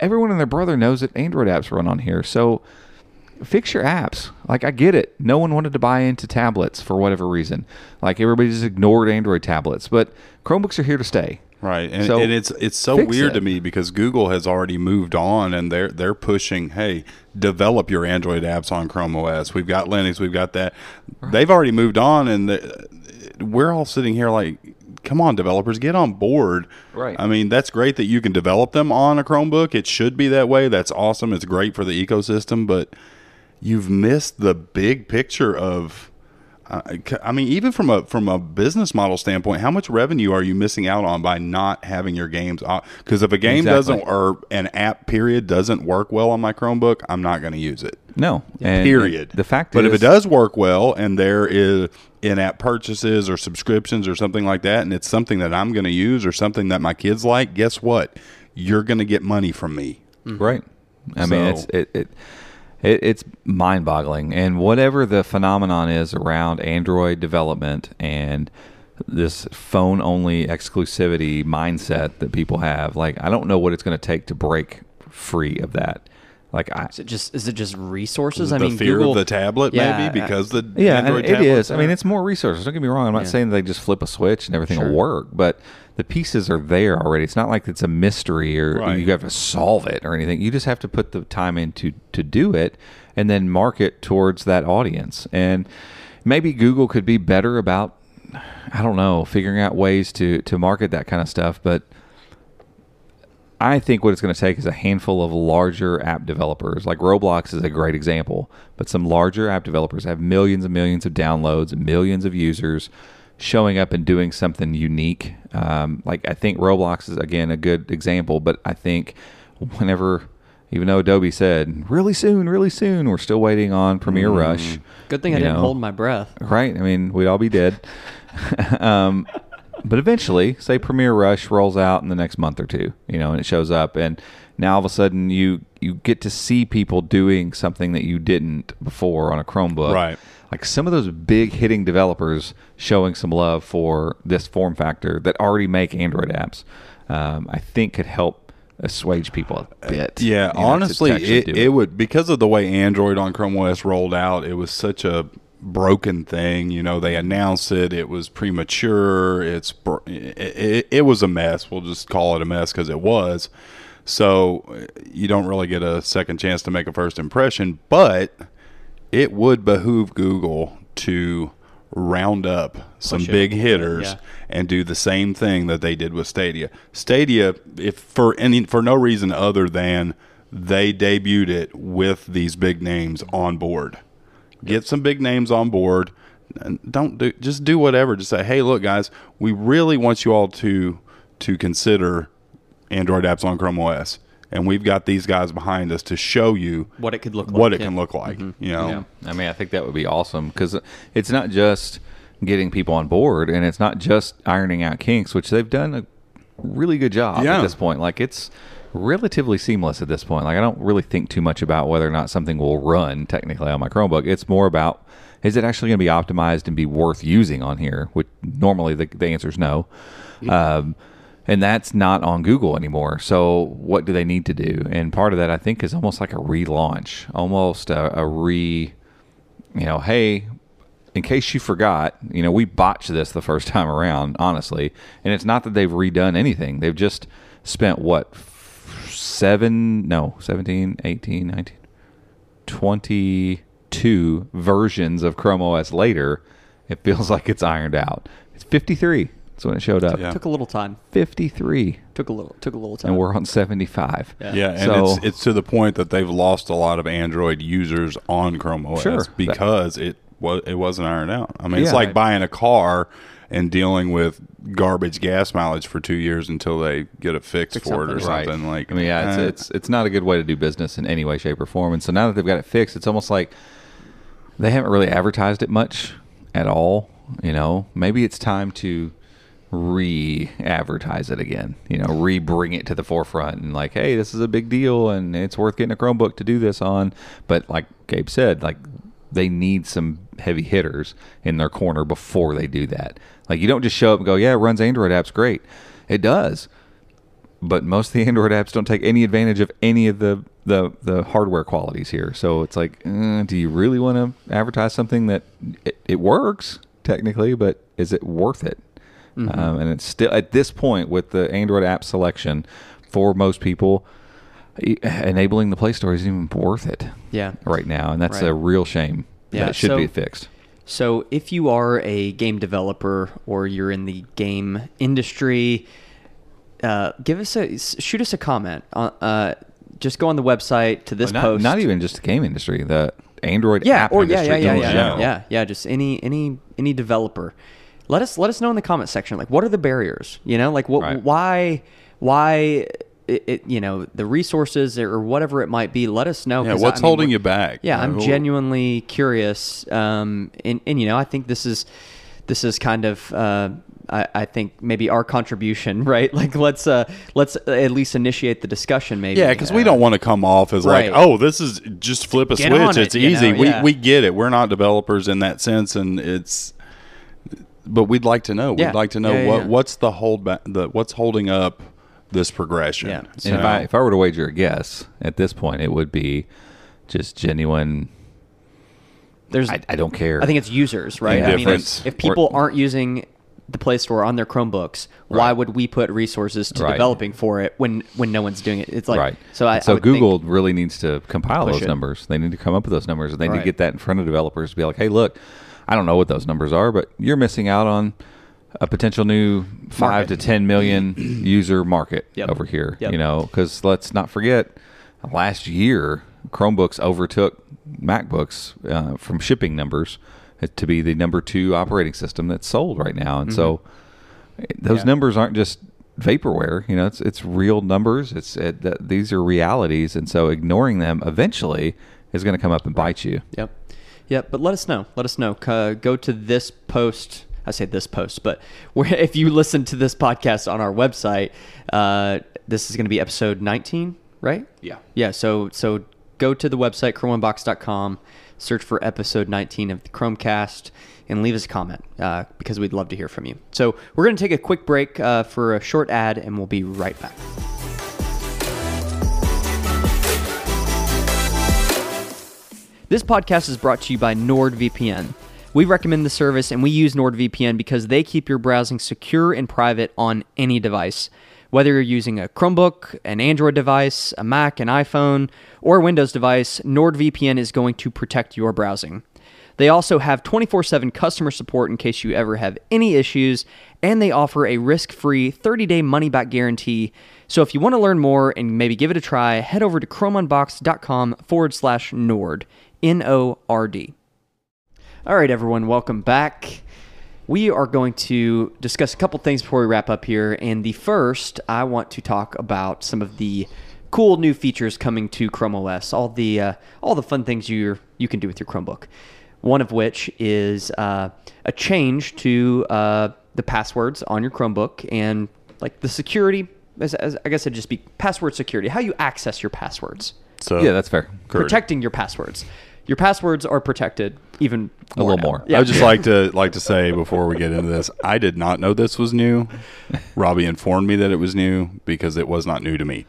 everyone and their brother knows that Android apps run on here. So fix your apps. Like I get it. No one wanted to buy into tablets for whatever reason. Like everybody just ignored Android tablets, but Chromebooks are here to stay. Right, and, So, and it's it's so weird it. to me because Google has already moved on, and they're they're pushing, hey, develop your Android apps on Chrome OS. We've got Linux, we've got that. They've already moved on, and we're all sitting here like, come on, developers, get on board. Right. I mean, that's great that you can develop them on a Chromebook. It should be that way. That's awesome. It's great for the ecosystem, but you've missed the big picture of. I mean, even from a from a business model standpoint, how much revenue are you missing out on by not having your games? Because if a game Exactly. doesn't or an app period doesn't work well on my Chromebook, I'm not going to use it. No. And period. The fact but is, if it does work well and there is in-app purchases or subscriptions or something like that, and it's something that I'm going to use or something that my kids like, guess what? You're going to get money from me. Right. I mean, it's it, it, it it's mind-boggling, and whatever the phenomenon is around Android development and this phone-only exclusivity mindset that people have, like I don't know what it's going to take to break free of that. Like I, Is it just is it just resources? I mean, fear Google, of the tablet, Yeah, maybe uh, because the yeah, Android and it tablets is. I mean, it's more resources. Don't get me wrong. I'm not Yeah. saying they just flip a switch and everything Sure. will work, but the pieces are there already. It's not like it's a mystery or Right. you have to solve it or anything. You just have to put the time in to, to do it and then market towards that audience. And maybe Google could be better about, I don't know, figuring out ways to, to market that kind of stuff. But I think what it's going to take is a handful of larger app developers. Like Roblox is a great example, but some larger app developers have millions and millions of downloads, millions of users showing up and doing something unique. Um, like I think Roblox is again a good example, but I think whenever, even though Adobe said really soon, really soon, we're still waiting on Premiere Rush. Good thing I you didn't know. hold my breath. Right? I mean, we'd all be dead. um, but eventually, say Premiere Rush rolls out in the next month or two, you know, and it shows up, and now all of a sudden you you get to see people doing something that you didn't before on a Chromebook. Right. Like some of those big hitting developers showing some love for this form factor that already make Android apps, um, I think could help assuage people a bit. Yeah, you know, honestly, actually it, it would because of the way Android on Chrome OS rolled out. It was such a broken thing. You know, they announced it. It was premature. It's br- it, it, it was a mess. We'll just call it a mess because it was. So uh, you don't really get a second chance to make a first impression, but it would behoove Google to round up some Push it. big hitters Yeah. and do the same thing that they did with Stadia. Stadia, if for any for no reason other than they debuted it with these big names on board. Get some big names on board. And don't do just do whatever. Just say, hey, look, guys, we really want you all to to consider Android apps on Chrome OS, and we've got these guys behind us to show you What it could look like, what like, it yeah. can look like. You know, Yeah. I mean, I think that would be awesome because it's not just getting people on board and it's not just ironing out kinks, which they've done a really good job Yeah. at this point. Like, it's relatively seamless at this point. Like, I don't really think too much about whether or not something will run technically on my Chromebook. It's more about is it actually going to be optimized and be worth using on here? Which normally the, the answer is no. Um, and that's not on Google anymore. So what do they need to do? And part of that, I think, is almost like a relaunch, almost a, a re, you know, hey, in case you forgot, you know, we botched this the first time around, honestly. And it's not that they've redone anything. They've just spent what seven, no, 17, 18, 19, 22 versions of Chrome OS later. It feels like it's ironed out. It's 53. That's when it showed up. Yeah. Took a little time. 53 Took a little. Took a little time. and we're on 75. Yeah. Yeah, and So- it's it's to the point that they've lost a lot of Android users on Chrome OS Sure. because it was it wasn't ironed out. I mean, it's like Right. buying a car and dealing with garbage gas mileage for two years until they get a fix, Fix for it or something. something. Like, I mean, yeah, it's, it's it's not a good way to do business in any way, shape, or form. And so now that they've got it fixed, it's almost like they haven't really advertised it much at all. You know, maybe it's time to re-advertise it again. You know, re-bring it to the forefront and like, hey, this is a big deal and it's worth getting a Chromebook to do this on. But like Gabe said, like they need some heavy hitters in their corner before they do that. Like you don't just show up and go, yeah, it runs Android apps great. It does but most of the Android apps don't take any advantage of any of the the, the hardware qualities here. So it's like, uh, do you really want to advertise something that it, it works technically, but is it worth it? Mm-hmm. Um, and it's still at this point with the Android app selection for most people, enabling the Play Store isn't even worth it Yeah. right now, and that's Right. a real shame. Yeah, that should so- be fixed. So, if you are a game developer or you're in the game industry, uh, give us a shoot us a comment. Uh, uh, just go on the website to this not, post. not even just the game industry, the Android yeah, app or yeah, yeah, yeah, in yeah, yeah, yeah. Just any any any developer. Let us let us know in the comment section. Like, what are the barriers? You know, like what Right. why why it, it you know the resources or whatever it might be. Let us know. Yeah, what's I mean, holding you back? Yeah, I'm Uh, genuinely curious. Um, and and you know, I think this is this is kind of. Uh, I, I think maybe our contribution, right? Like let's uh let's at least initiate the discussion, maybe. Yeah, because we don't want to come off as Right. like, oh, this is just flip a Get switch. it, it's easy. know, we we get it. We're not developers in that sense, and it's. But we'd like to know. Yeah. We'd like to know Yeah, yeah, what yeah. what's the hold back. The what's holding up this progression. Yeah. And if I if I were to wager a guess at this point, it would be just genuine. There's I, I don't care. I think it's users, right? I mean, if, if people aren't using the Play Store on their Chromebooks, why would we put resources to Right. developing for it when when no one's doing it? It's like right. so. I so I Google really needs to compile those it. numbers. They need to come up with those numbers, and they need Right. to get that in front of developers to be like, hey, look, I don't know what those numbers are, but you're missing out on a potential new five Market. to ten million user market Yep. over here. Yep. You know, because let's not forget, last year Chromebooks overtook MacBooks uh, from shipping numbers to be the number two operating system that's sold right now, and so those Yeah. numbers aren't just vaporware. You know, it's it's real numbers. It's it, th- these are realities, and so ignoring them eventually is going to come up and bite you. Yep. Yep. But let us know. Let us know. Uh, go to this post. I say this post, but where if you listen to this podcast on our website, uh, this is going to be episode 19, right? Yeah. Yeah. So so go to the website chromeunboxed.com, search for episode 19 of the Chrome Cast, and leave us a comment uh, because we'd love to hear from you. So we're going to take a quick break uh, for a short ad, and we'll be right back. This podcast is brought to you by NordVPN. We recommend the service and we use NordVPN because they keep your browsing secure and private on any device. Whether you're using a Chromebook, an Android device, a Mac, an iPhone, or a Windows device, NordVPN is going to protect your browsing. They also have 24 7 customer support in case you ever have any issues, and they offer a risk free 30 day money back guarantee. So if you want to learn more and maybe give it a try, head over to chromeunboxed.com forward slash Nord. N O R D. All right, everyone, welcome back. We are going to discuss a couple things before we wrap up here. And the first, I want to talk about some of the cool new features coming to Chrome OS. All the uh, all the fun things you you can do with your Chromebook. One of which is uh, a change to uh, the passwords on your Chromebook and like the security. As, as I guess it'd just be password security. How you access your passwords So yeah, that's fair. Correct. protecting your passwords. Your passwords are protected even A little now. more. I would just like to like to say before we get into this, I did not know this was new. Robbie informed me that it was new because it was not new to me.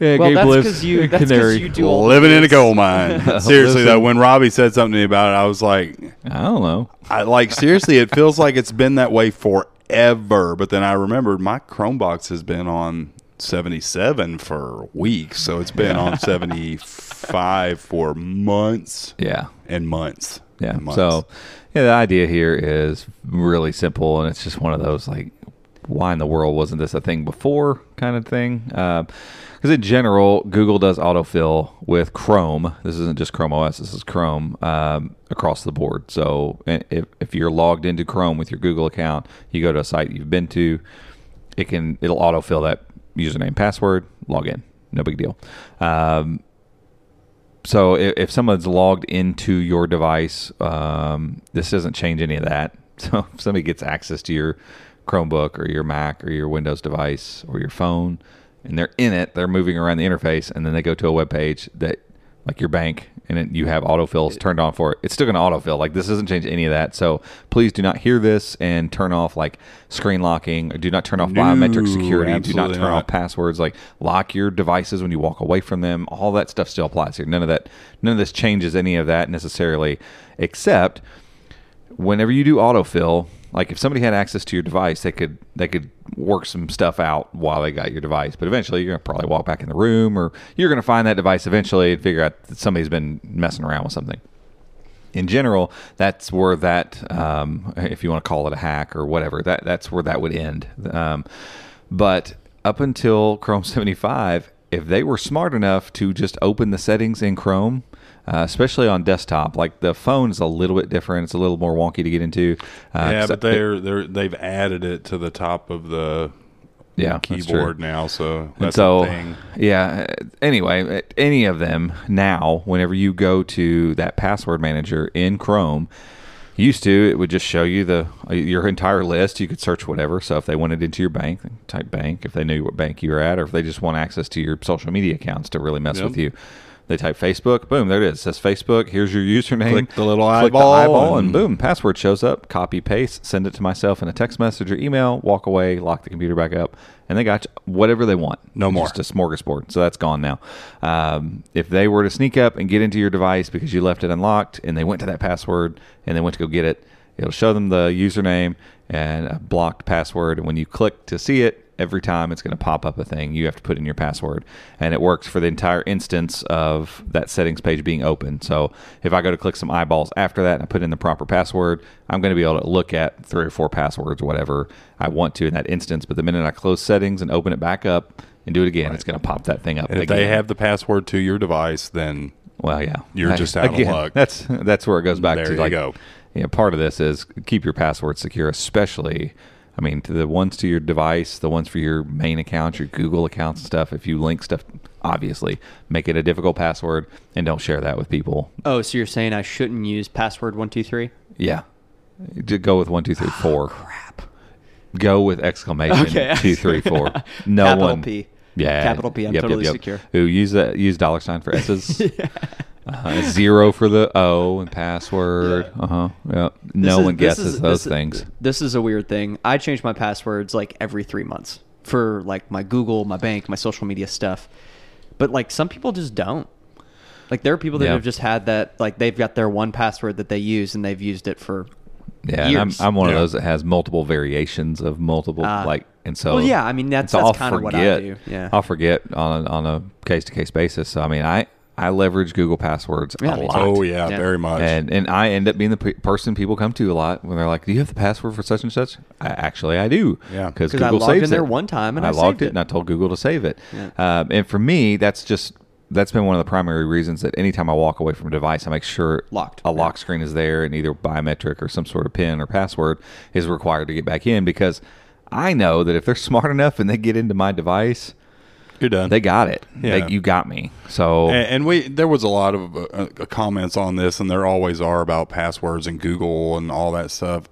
Yeah, Well, that's because you. That's because you do all Living in a things. coal mine. Seriously though, when Robbie said something to me about it, I was like, I don't know. I like seriously, it feels like it's been that way forever. But then I remembered my Chromebox has been on 77 for weeks, so it's been on 75 for months Yeah, and months. yeah. and months. So, yeah, the idea here is really simple, and it's just one of those like, why in the world wasn't this a thing before kind of thing? Because in general, Google does autofill with Chrome. This isn't just Chrome OS. This is Chrome um, across the board. So if if you're logged into Chrome with your Google account, you go to a site you've been to, it can it'll autofill that username password log in no big deal. Um, so if, if someone's logged into your device um, this doesn't change any of that. So if somebody gets access to your chromebook or your mac or your windows device or your phone and they're in it they're moving around the interface and then they go to a web page that like your bank and it, you have autofills turned on for it, it's still going to autofill. Like this doesn't change any of that. So please do not hear this and turn off like screen locking. Or do not turn off No, biometric security. Do not turn off passwords. Like lock your devices when you walk away from them. All that stuff still applies here. None of that. None of this changes any of that necessarily, except whenever you do autofill, like if somebody had access to your device, they could they could work some stuff out while they got your device. But eventually, you're gonna probably walk back in the room, or you're gonna find that device eventually and figure out that somebody's been messing around with something. In general, that's where that, um, if you want to call it a hack or whatever, that that's where that would end. Um, but up until Chrome 75, if they were smart enough to just open the settings in Chrome, uh, especially on desktop, like the phone is a little bit different. It's a little more wonky to get into. Uh, yeah, but they're they're they've added it to the top of the Yeah, keyboard now, so that's so, a thing. yeah. Anyway, any of them now, whenever you go to that password manager in Chrome, used to it would just show you the uh, your entire list. You could search whatever. So if they wanted into your bank, type bank. If they knew what bank you were at, or if they just want access to your social media accounts to really mess Yep. with you. They type Facebook, boom, there it is. It says Facebook. Here's your username. Click the little Click the eyeball eyeball, and and- boom, password shows up. Copy, paste, send it to myself in a text message or email. Walk away, lock the computer back up, and they got whatever they want. No more. Just a smorgasbord. So that's gone now. Um, if they were to sneak up and get into your device because you left it unlocked and they went to that password and they went to go get it, it'll show them the username and a blocked password. And when you click to see it, every time it's going to pop up a thing. You have to put in your password. And it works for the entire instance of that settings page being open. So if I go to click some eyeballs after that and I put in the proper password, I'm going to be able to look at three or four passwords or whatever I want to in that instance. But the minute I close settings and open it back up and do it again, it's going to pop that thing up. And if again. they have the password to your device, then Well, yeah, You're I- just out of luck. That's that's where it goes back There to you like, go. Yeah, part of this is keep your password secure, especially. I mean, to the ones to your device, the ones for your main accounts, your Google accounts and stuff. If you link stuff, obviously make it a difficult password and don't share that with people. Oh, so you're saying I shouldn't use password one two three? Yeah, go with one, two, three, oh, four. Crap. Go with exclamation Okay. two, three, four. No Capital one. P. Yeah, Capital P. I'm totally secure. Ooh, use that. Use dollar sign for S's. uh, zero for the O and password. Uh huh. Yeah. No is- one guesses is- those this is- things. This is a weird thing. I change my passwords like every three months for like my Google, my bank, my social media stuff. But like some people just don't. Like there are people that Yeah. have just had that like they've got their one password that they use and they've used it for Yeah, and I'm. I'm one of those that has multiple variations of multiple Ah. like, and so. Well, yeah, I mean, that's- so that's I'll kinda what I forget- do, yeah. I'll forget on a, on a case to case basis. So I mean, I I leverage Google passwords Yeah, a lot. too. oh yeah, Yeah. very much. And and I end up being the pe- person people come to a lot when they're like, "Do you have the password for such and such?" I, actually, I do. Yeah. because 'Cause I Google logged saves in there it. one time and I I logged saved it it. and I told Google to save it. Yeah. Um, and for me, that's just that's been one of the primary reasons that anytime I walk away from a device, I make sure Locked. a lock screen is there and either biometric or some sort of PIN or password is required to get back in because I know that if they're smart enough and they get into my device, You're done. they got it. Yeah. They, you got me. So and, and we there was a lot of uh, uh, comments on this, and there always are about passwords and Google and all that stuff.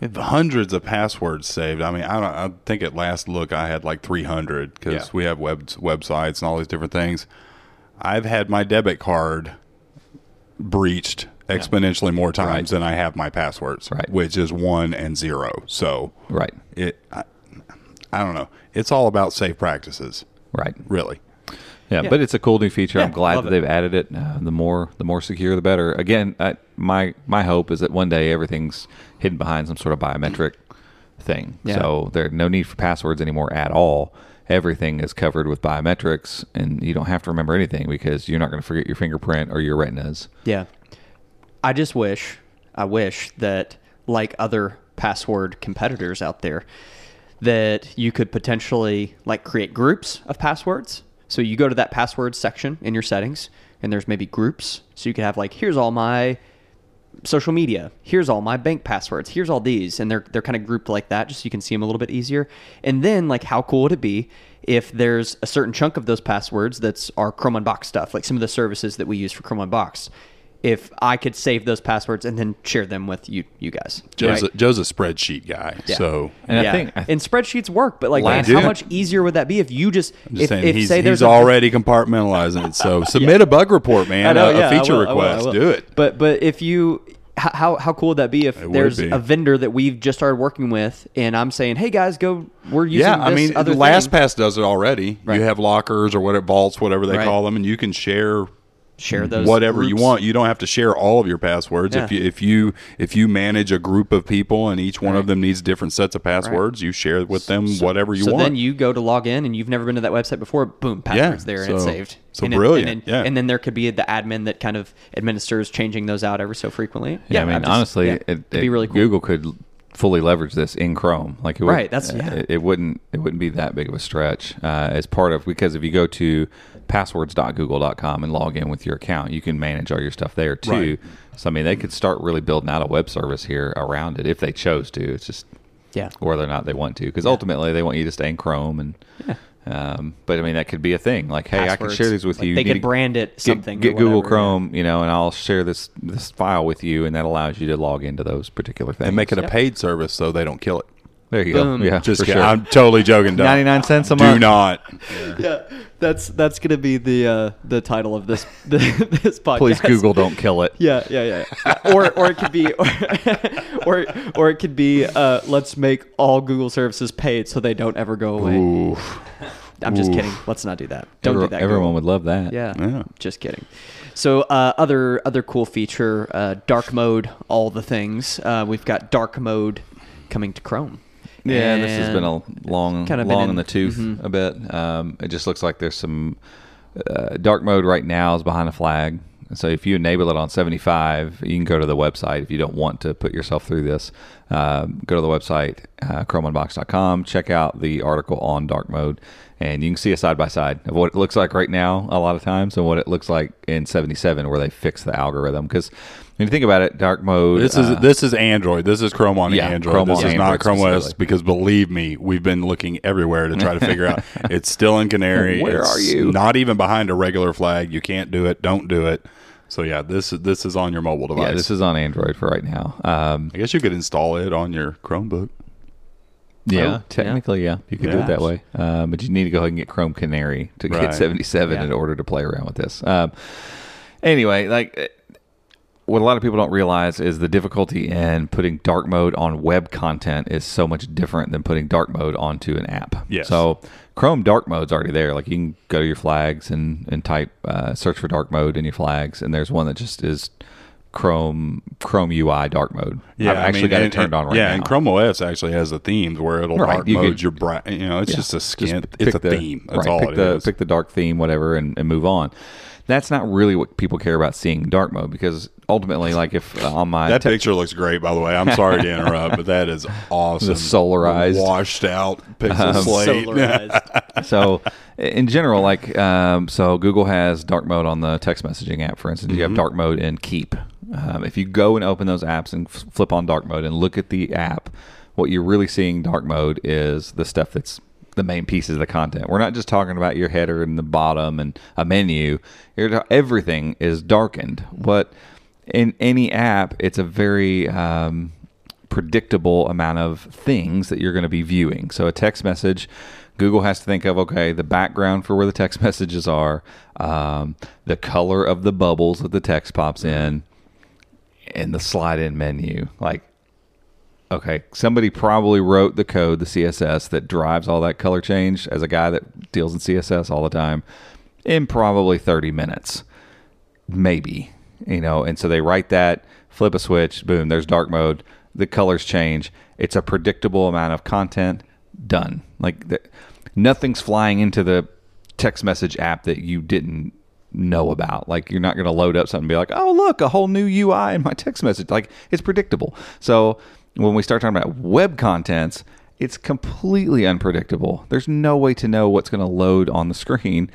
We hundreds of passwords saved. I mean, I don't. I think at last look, I had like 300 because Yeah. we have web websites and all these different things. I've had my debit card breached exponentially more times Right. than I have my passwords, Right. which is one and zero. So right, it, I, I don't know. It's all about safe practices, right. really. Yeah, Yeah. but it's a cool new feature. I'm glad that it. they've added it. Uh, the more the more secure, the better. Again, I, my my hope is that one day everything's hidden behind some sort of biometric thing. Yeah. So there's no need for passwords anymore at all. Everything is covered with biometrics, and you don't have to remember anything because you're not going to forget your fingerprint or your retinas. Yeah. I just wish, I wish that like other password competitors out there, that you could potentially like create groups of passwords. So you go to that password section in your settings, and there's maybe groups. So you could have like, here's all my social media. Here's all my bank passwords. Here's all these, and they're they're kind of grouped like that, just so you can see them a little bit easier. And then, like, how cool would it be if there's a certain chunk of those passwords that's our Chrome Unboxed stuff, like some of the services that we use for Chrome Unboxed, if I could save those passwords and then share them with you you guys. Joe's, right? a, Joe's a spreadsheet guy, Yeah. so And I think I and spreadsheets work, but like, man, how much easier would that be if you just, I'm just if, saying if he's, say there's he's a- already compartmentalizing it. So submit a bug report, man. Know, a, a yeah, I feature will, I will, I request. will. Do it. But but if you how how cool would that be if It there's be. a vendor that we've just started working with and I'm saying, hey guys, go, we're using Yeah, this I mean, other LastPass thing. does it already. Right. You have lockers or what vaults, whatever they Right. call them, and you can share share those whatever you want. You don't have to share all of your passwords. If you if you if you manage a group of people and each one Right. of them needs different sets of passwords, you share with them whatever you want. so want. then you go to log in and you've never been to that website before. Boom, passwords there and it's saved. so and then- brilliant, And then, yeah. and then there could be the admin that kind of administers changing those out ever so frequently. Yeah, I mean, just- honestly, yeah, it, it'd be really cool. Google could fully leverage this in Chrome. Like, it would, Right, that's- yeah. It, it wouldn't. It wouldn't be that big of a stretch uh, as part of because if you go to passwords.google.com and log in with your account, you can manage all your stuff there too. Right. So I mean, they could start really building out a web service here around it if they chose to. It's just Yeah. whether or not they want to, because ultimately they want you to stay in Chrome and. Um, but I mean, that could be a thing. Like, hey, I can share these with Like you. they You could brand it something or Get, Google whatever, yeah. Chrome, you know, and I'll share this this file with you, and that allows you to log into those particular things. and make it a paid service so they don't kill it. There you Boom. go. Yeah, Just for kidding. sure. I'm totally joking. Don't. 99 cents a month. Do month. not. yeah, that's that's gonna be the uh, the title of this this podcast. Please Google, don't kill it. Yeah, yeah, yeah. or or it could be or or, or it could be uh, let's make all Google services paid so they don't ever go away. Ooh. I'm just Oof. kidding. Let's not do that. Don't Every- do that. Everyone Google. would love that. Yeah. Yeah. Just kidding. So uh, other other cool feature, uh, dark mode, all the things. Uh, we've got dark mode coming to Chrome. Yeah, this has been a long, kinda long in- in the tooth Mhm. a bit. Um, it just looks like there's some uh, dark mode right now is behind a flag. So if you enable it on 75, you can go to the website if you don't want to put yourself through this. Um, go to the website, uh, chromeunboxed.com, check out the article on dark mode, and you can see a side by side of what it looks like right now a lot of times and what it looks like in 77 where they fix the algorithm. Because when you think about it, dark mode. This is uh, this is Android. This is Chrome on Yeah, Android. Chrome this on is Android not Chrome OS because believe me, we've been looking everywhere to try to figure out. It's still in Canary. Where It's are you? Not even behind a regular flag. You can't do it. Don't do it. So yeah, this is this is on your mobile device. yeah, this is on Android for right now. Um, I guess you could install it on your Chromebook. Yeah, Oh, technically, yeah, you could do it that way. Um, but you need to go ahead and get Chrome Canary to get 77 Yeah. in order to play around with this. Um, anyway, like what a lot of people don't realize is the difficulty in putting dark mode on web content is so much different than putting dark mode onto an app. Yes. So Chrome dark mode's already there. Like you can go to your flags and and type uh, search for dark mode in your flags, and there's one that just is Chrome Chrome UI dark mode. Yeah, I've I actually mean, got and- it turned on right yeah, now. and Chrome OS actually has a theme where it'll Right, dark you mode could- your bright. You know, it's Yeah. just a skin. pick it's a the- theme. That's right, all pick it the, is. Pick the dark theme, whatever, and, and move on. That's not really what people care about seeing dark mode because ultimately, like if uh, on my that te- picture looks great, by the way. I'm sorry to interrupt, but that is awesome. The solarized. washed out pixel Um, slate. Solarized. so in general, like um, so, Google has dark mode on the text messaging app, for instance. You have dark mode in Keep. Um, if you go and open those apps and f- flip on dark mode and look at the app, what you're really seeing dark mode is the stuff that's the main pieces of the content. We're not just talking about your header and the bottom and a menu. Everything is darkened. But in any app, it's a very um, predictable amount of things that you're going to be viewing. So a text message, Google has to think of okay, the background for where the text messages are, um, the color of the bubbles that the text pops in, and the slide in menu. Like, okay, somebody probably wrote the code, the CSS that drives all that color change as a guy that deals in CSS all the time in probably 30 minutes. Maybe you know and so they write that flip a switch boom there's dark mode the colors change it's a predictable amount of content done. Like the, nothing's flying into the text message app that you didn't know about. Like you're not going to load up something and be like oh look a whole new ui in my text message. Like it's predictable. So when we start talking about web contents it's completely unpredictable there's no way to know what's going to load on the screen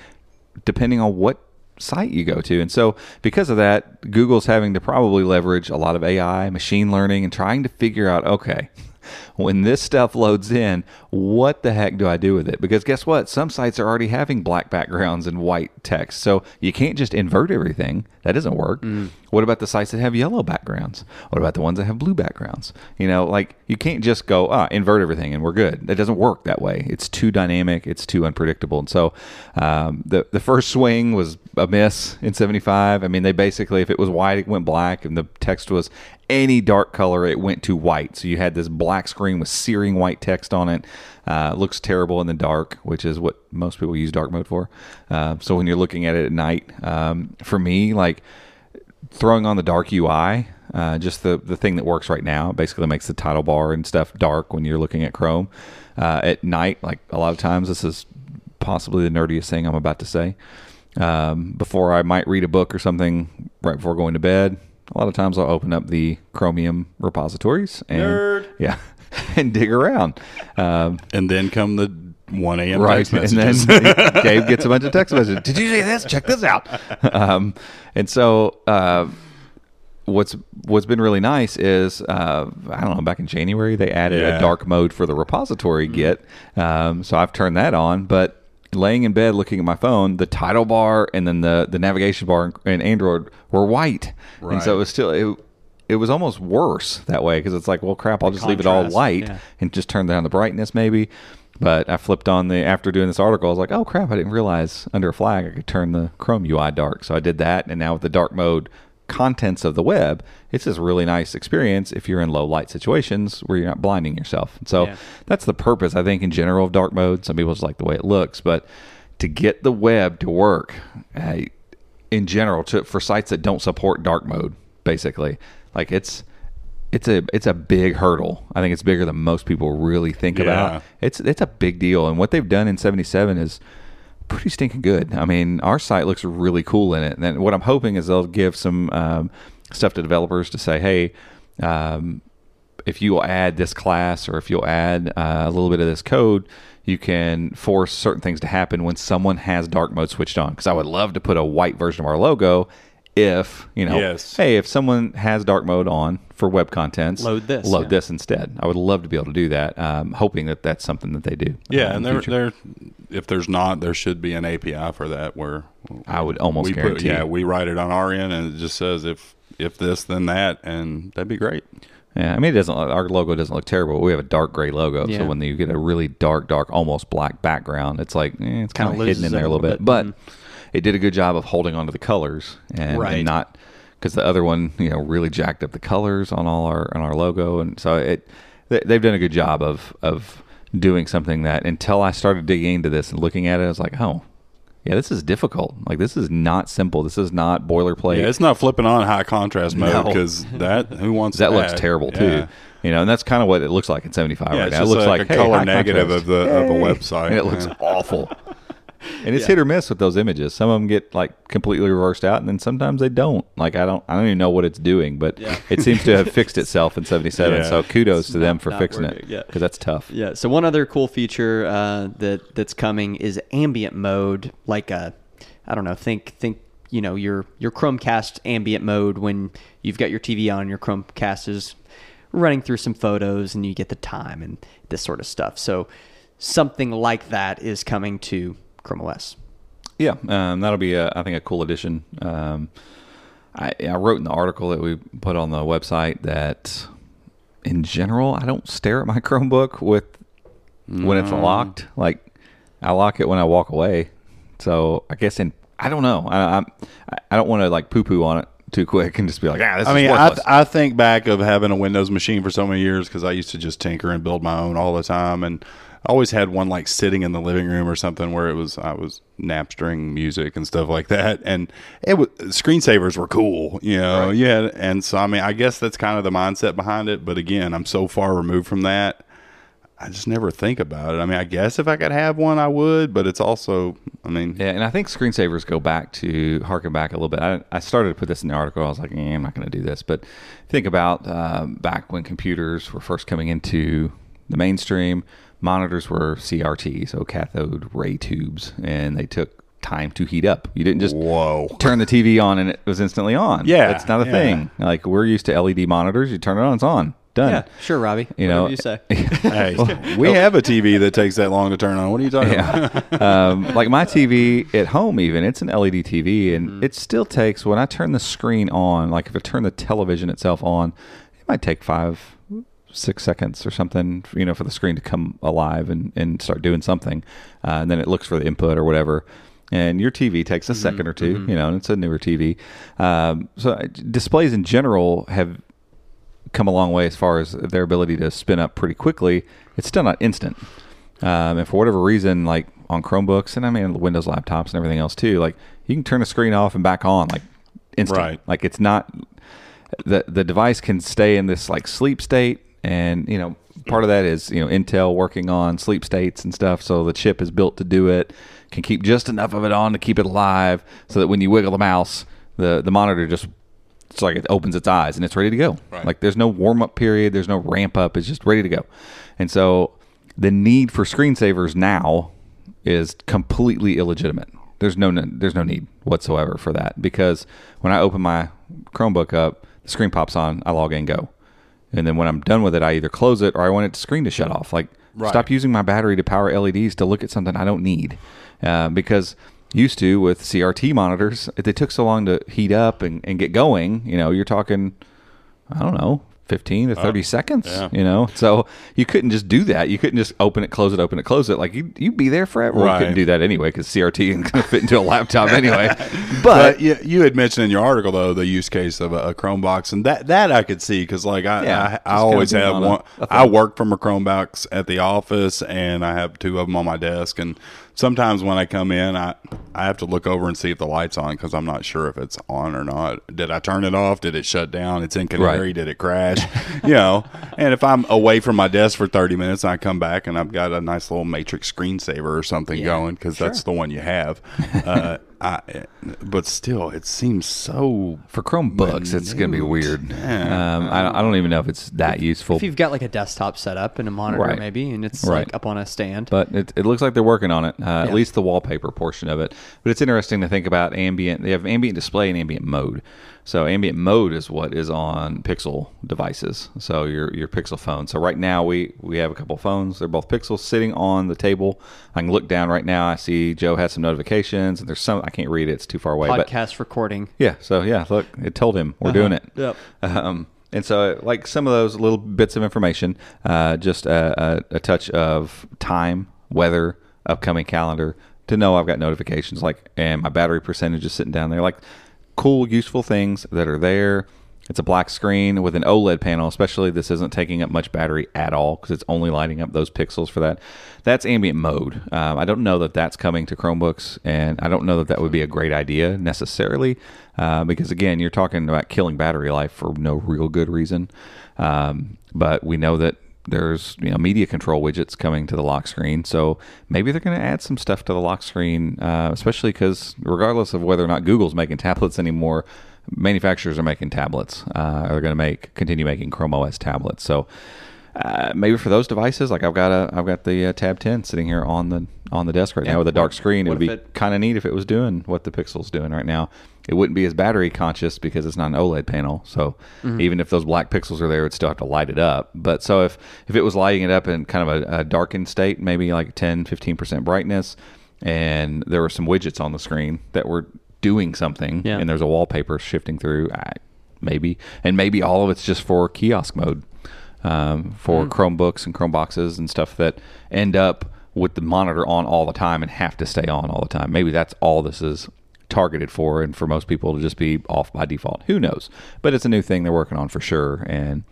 depending on what site you go to. And so, because of that, Google's having to probably leverage a lot of AI, machine learning, and trying to figure out okay, when this stuff loads in, what the heck do I do with it? Because guess what? Some sites are already having black backgrounds and white text. So you can't just invert everything. That doesn't work. What about the sites that have yellow backgrounds? What about the ones that have blue backgrounds? You know, like you can't just go, ah, invert everything and we're good. That doesn't work that way. It's too dynamic. It's too unpredictable. And so um, the, the first swing was a miss in 75. I mean, they basically, if it was white, it went black. And the text was any dark color, it went to white. So you had this black screen with searing white text on it. Uh, looks terrible in the dark, which is what most people use dark mode for. Uh, so when you're looking at it at night, um, for me, like throwing on the dark UI, uh, just the the thing that works right now, basically makes the title bar and stuff dark when you're looking at Chrome. Uh, at night, like a lot of times, this is possibly the nerdiest thing I'm about to say. Um, before I might read a book or something right before going to bed, a lot of times I'll open up the Chromium repositories and Nerd. yeah, and dig around. Um, And then come the 1 a.m. right, text and then Gabe gets a bunch of text messages. Did you see this? Check this out. Um, and so, uh, what's what's been really nice is uh, I don't know. Back in January, they added Yeah. a dark mode for the repository Git. Um, so I've turned that on, but. Laying in bed, looking at my phone, the title bar and then the, the navigation bar in, Android were white, and so it was still it, it was almost worse that way because it's like, well, crap, I'll just leave it all white yeah. and just turn down the brightness maybe. But I flipped on the after doing this article, I was like, oh crap, I didn't realize under a flag I could turn the Chrome UI dark. So I did that, and now with the dark mode contents of the web, it's this really nice experience if you're in low light situations where you're not blinding yourself. And so Yeah. that's the purpose, I think, in general of dark mode. Some people just like the way it looks, but to get the web to work, uh, in general, to, for sites that don't support dark mode, basically, like it's it's a it's a big hurdle. I think it's bigger than most people really think Yeah. about. It's it's a big deal, and what they've done in '77 is pretty stinking good. I mean, our site looks really cool in it, and then what I'm hoping is they'll give some um, stuff to developers to say, hey. Um, if you'll add this class or if you'll add uh, a little bit of this code, you can force certain things to happen when someone has dark mode switched on. Because I would love to put a white version of our logo if, you know, Yes. hey, if someone has dark mode on for web contents, Load this, load yeah. this instead. I would love to be able to do that, um, hoping that that's something that they do. Yeah, uh, and the there, future. there, if there's not, there should be an API for that. Where I would almost we put, yeah, we write it on our end, and it just says if if this, then that, and that'd be great. Yeah, I mean, it doesn't. Our logo doesn't look terrible. but We have a dark gray logo, Yeah. so when you get a really dark, dark, almost black background, it's like eh, it's kind Kinda hidden in there a a little little bit. bit. But it did a good job of holding onto the colors and, Right. and not because the other one, you know, really jacked up the colors on all our on our logo, and so it they, they've done a good job of of doing something that until I started digging into this and looking at it, I was like, oh. Yeah, this is difficult. Like this is not simple. This is not boilerplate. Yeah, it's not flipping on high contrast mode No. because that who wants that looks terrible Yeah. too. You know, and that's kind of what it looks like in 75 Yeah, right now. It looks like like, a hey, color negative contrast. of the of Yay. website. And it looks awful. And it's hit or miss with those images. Some of them get like completely reversed out, and then sometimes they don't. Like I don't, I don't even know what it's doing, but it seems to have fixed itself in '77. Yeah. So kudos to them for fixing working, it, yeah. because that's tough. Yeah. So one other cool feature uh, that that's coming is ambient mode. Like a, I don't know. Think think you know your your Chromecast ambient mode when you've got your TV on. Your Chromecast is running through some photos, and you get the time and this sort of stuff. So something like that is coming to Chrome OS. Yeah, um, that'll be, a, I think, a cool addition. Um, I, I wrote in the article that we put on the website that, in general, I don't stare at my Chromebook with when it's locked. Like, I lock it when I walk away. So I guess in I don't know. I I'm, I don't want to like poo poo on it too quick and just be like, ah, this I is mean, I, worthless. I think back of having a Windows machine for so many years because I used to just tinker and build my own all the time, and I always had one like sitting in the living room or something where it was I was Napstering music and stuff like that, and it was screensavers were cool, you know, yeah. And so I mean, I guess that's kind of the mindset behind it. But again, I'm so far removed from that. I just never think about it. I mean, I guess if I could have one, I would, but it's also, I mean, Yeah, and I think screensavers go back to harken back a little bit. I, I started to put this in the article. I was like, eh, I'm not going to do this. But think about um, back when computers were first coming into the mainstream, monitors were CRT, so cathode ray tubes, and they took time to heat up. You didn't just whoa. turn the TV on and it was instantly on. Yeah, That's not a yeah. thing. Like we're used to LED monitors. You turn it on, it's on. done. Yeah, sure, Robbie. You know, Whatever you say. Hey, we have a TV that takes that long to turn on. What are you talking about? yeah. um, like my TV at home, even it's an LED TV, and it still takes when I turn the screen on. Like if I turn the television itself on, it might take five, six seconds or something, you know, for the screen to come alive and, and start doing something, uh, and then it looks for the input or whatever. And your TV takes a second or 2 you know, and it's a newer TV. Um, so uh, displays in general have come a long way as far as their ability to spin up pretty quickly. It's still not instant. Um, and for whatever reason, like on Chromebooks and I mean Windows laptops and everything else too, like you can turn the screen off and back on like instant. Right. Like it's not the the device can stay in this like sleep state, and you know part of that is you know Intel working on sleep states and stuff, so the chip is built to do it. Can keep just enough of it on to keep it alive, so that when you wiggle the mouse, the the monitor just it's like it opens its eyes and it's ready to go. Right. Like there's no warm up period, there's no ramp up. It's just ready to go. And so the need for screensavers now is completely illegitimate. There's no there's no need whatsoever for that because when I open my Chromebook up, the screen pops on, I log in, go, and then when I'm done with it, I either close it or I want it to screen to shut off. Like Right. stop using my battery to power LEDs to look at something I don't need, uh, because used to with CRT monitors, if they took so long to heat up and, and get going, you know, you're talking, I don't know, 15 to uh, 30 seconds, yeah. you know? So you couldn't just do that. You couldn't just open it, close it, open it, close it. Like you, you'd be there forever. Well, you couldn't do that anyway because CRT ain't going to fit into a laptop anyway. But But you, you had mentioned in your article though the use case of a, a Chromebox, and that that I could see because like I Yeah, I, I always have on one. a I phone. work from a Chromebox at the office, and I have two of them on my desk. And sometimes when I come in, I I have to look over and see if the light's on because I'm not sure if it's on or not. Did I turn it off? Did it shut down? It's in canary. Right. Did it crash? you know. And if I'm away from my desk for 30 minutes, I come back and I've got a nice little matrix screensaver or something going because that's the one you have. Uh, I, but still, it seems so for Chromebooks, it's going to be weird. Um, I, don't- I don't even know if it's that useful. If you've got like a desktop set up and a monitor Right. maybe, and it's Right. like up on a stand. but it, it looks like they're working on it. Uh, At least the wallpaper portion of it. But it's interesting to think about ambient. They have ambient display and ambient mode. So ambient mode is what is on Pixel devices. So your your Pixel phone. So right now we we have a couple phones. They're both Pixels sitting on the table. I can look down right now. I see Joe has some notifications, and there's some I can't read it. It's too far away. But Podcast recording. yeah. So yeah, look, it told him we're doing it. Yep. Um, and so, like some of those little bits of information, uh, just a, a, a touch of time, weather, upcoming calendar to know I've got notifications, like, and my battery percentage is sitting down there. Like, cool, useful things that are there. It's a black screen with an OLED panel, especially this isn't taking up much battery at all because it's only lighting up those pixels for that. That's ambient mode. Um, I don't know that that's coming to Chromebooks, and I don't know that that would be a great idea necessarily uh, because, again, you're talking about killing battery life for no real good reason. Um, but we know that there's you know media control widgets coming to the lock screen. So maybe they're going to add some stuff to the lock screen uh, especially because regardless of whether or not google's making tablets anymore manufacturers are making tablets uh, are going to make continue making chrome os tablets. So uh, maybe for those devices like i've got a i've got the uh, tab 10 sitting here on the on the desk right Yeah, now with a dark screen. it would be kind of neat if it was doing what the pixel's doing right now it wouldn't be as battery conscious because it's not an oled panel so Mm-hmm. even if those black pixels are there it'd still have to light it up but so if if it was lighting it up in kind of a, a darkened state maybe like 10 15% brightness and there were some widgets on the screen that were doing something Yeah. and there's a wallpaper shifting through maybe and maybe all of it's just for kiosk mode um, for Mm. chromebooks and chromeboxes and stuff that end up with the monitor on all the time and have to stay on all the time maybe that's all this is targeted for and for most people to just be off by default who knows but it's a new thing they're working on for sure and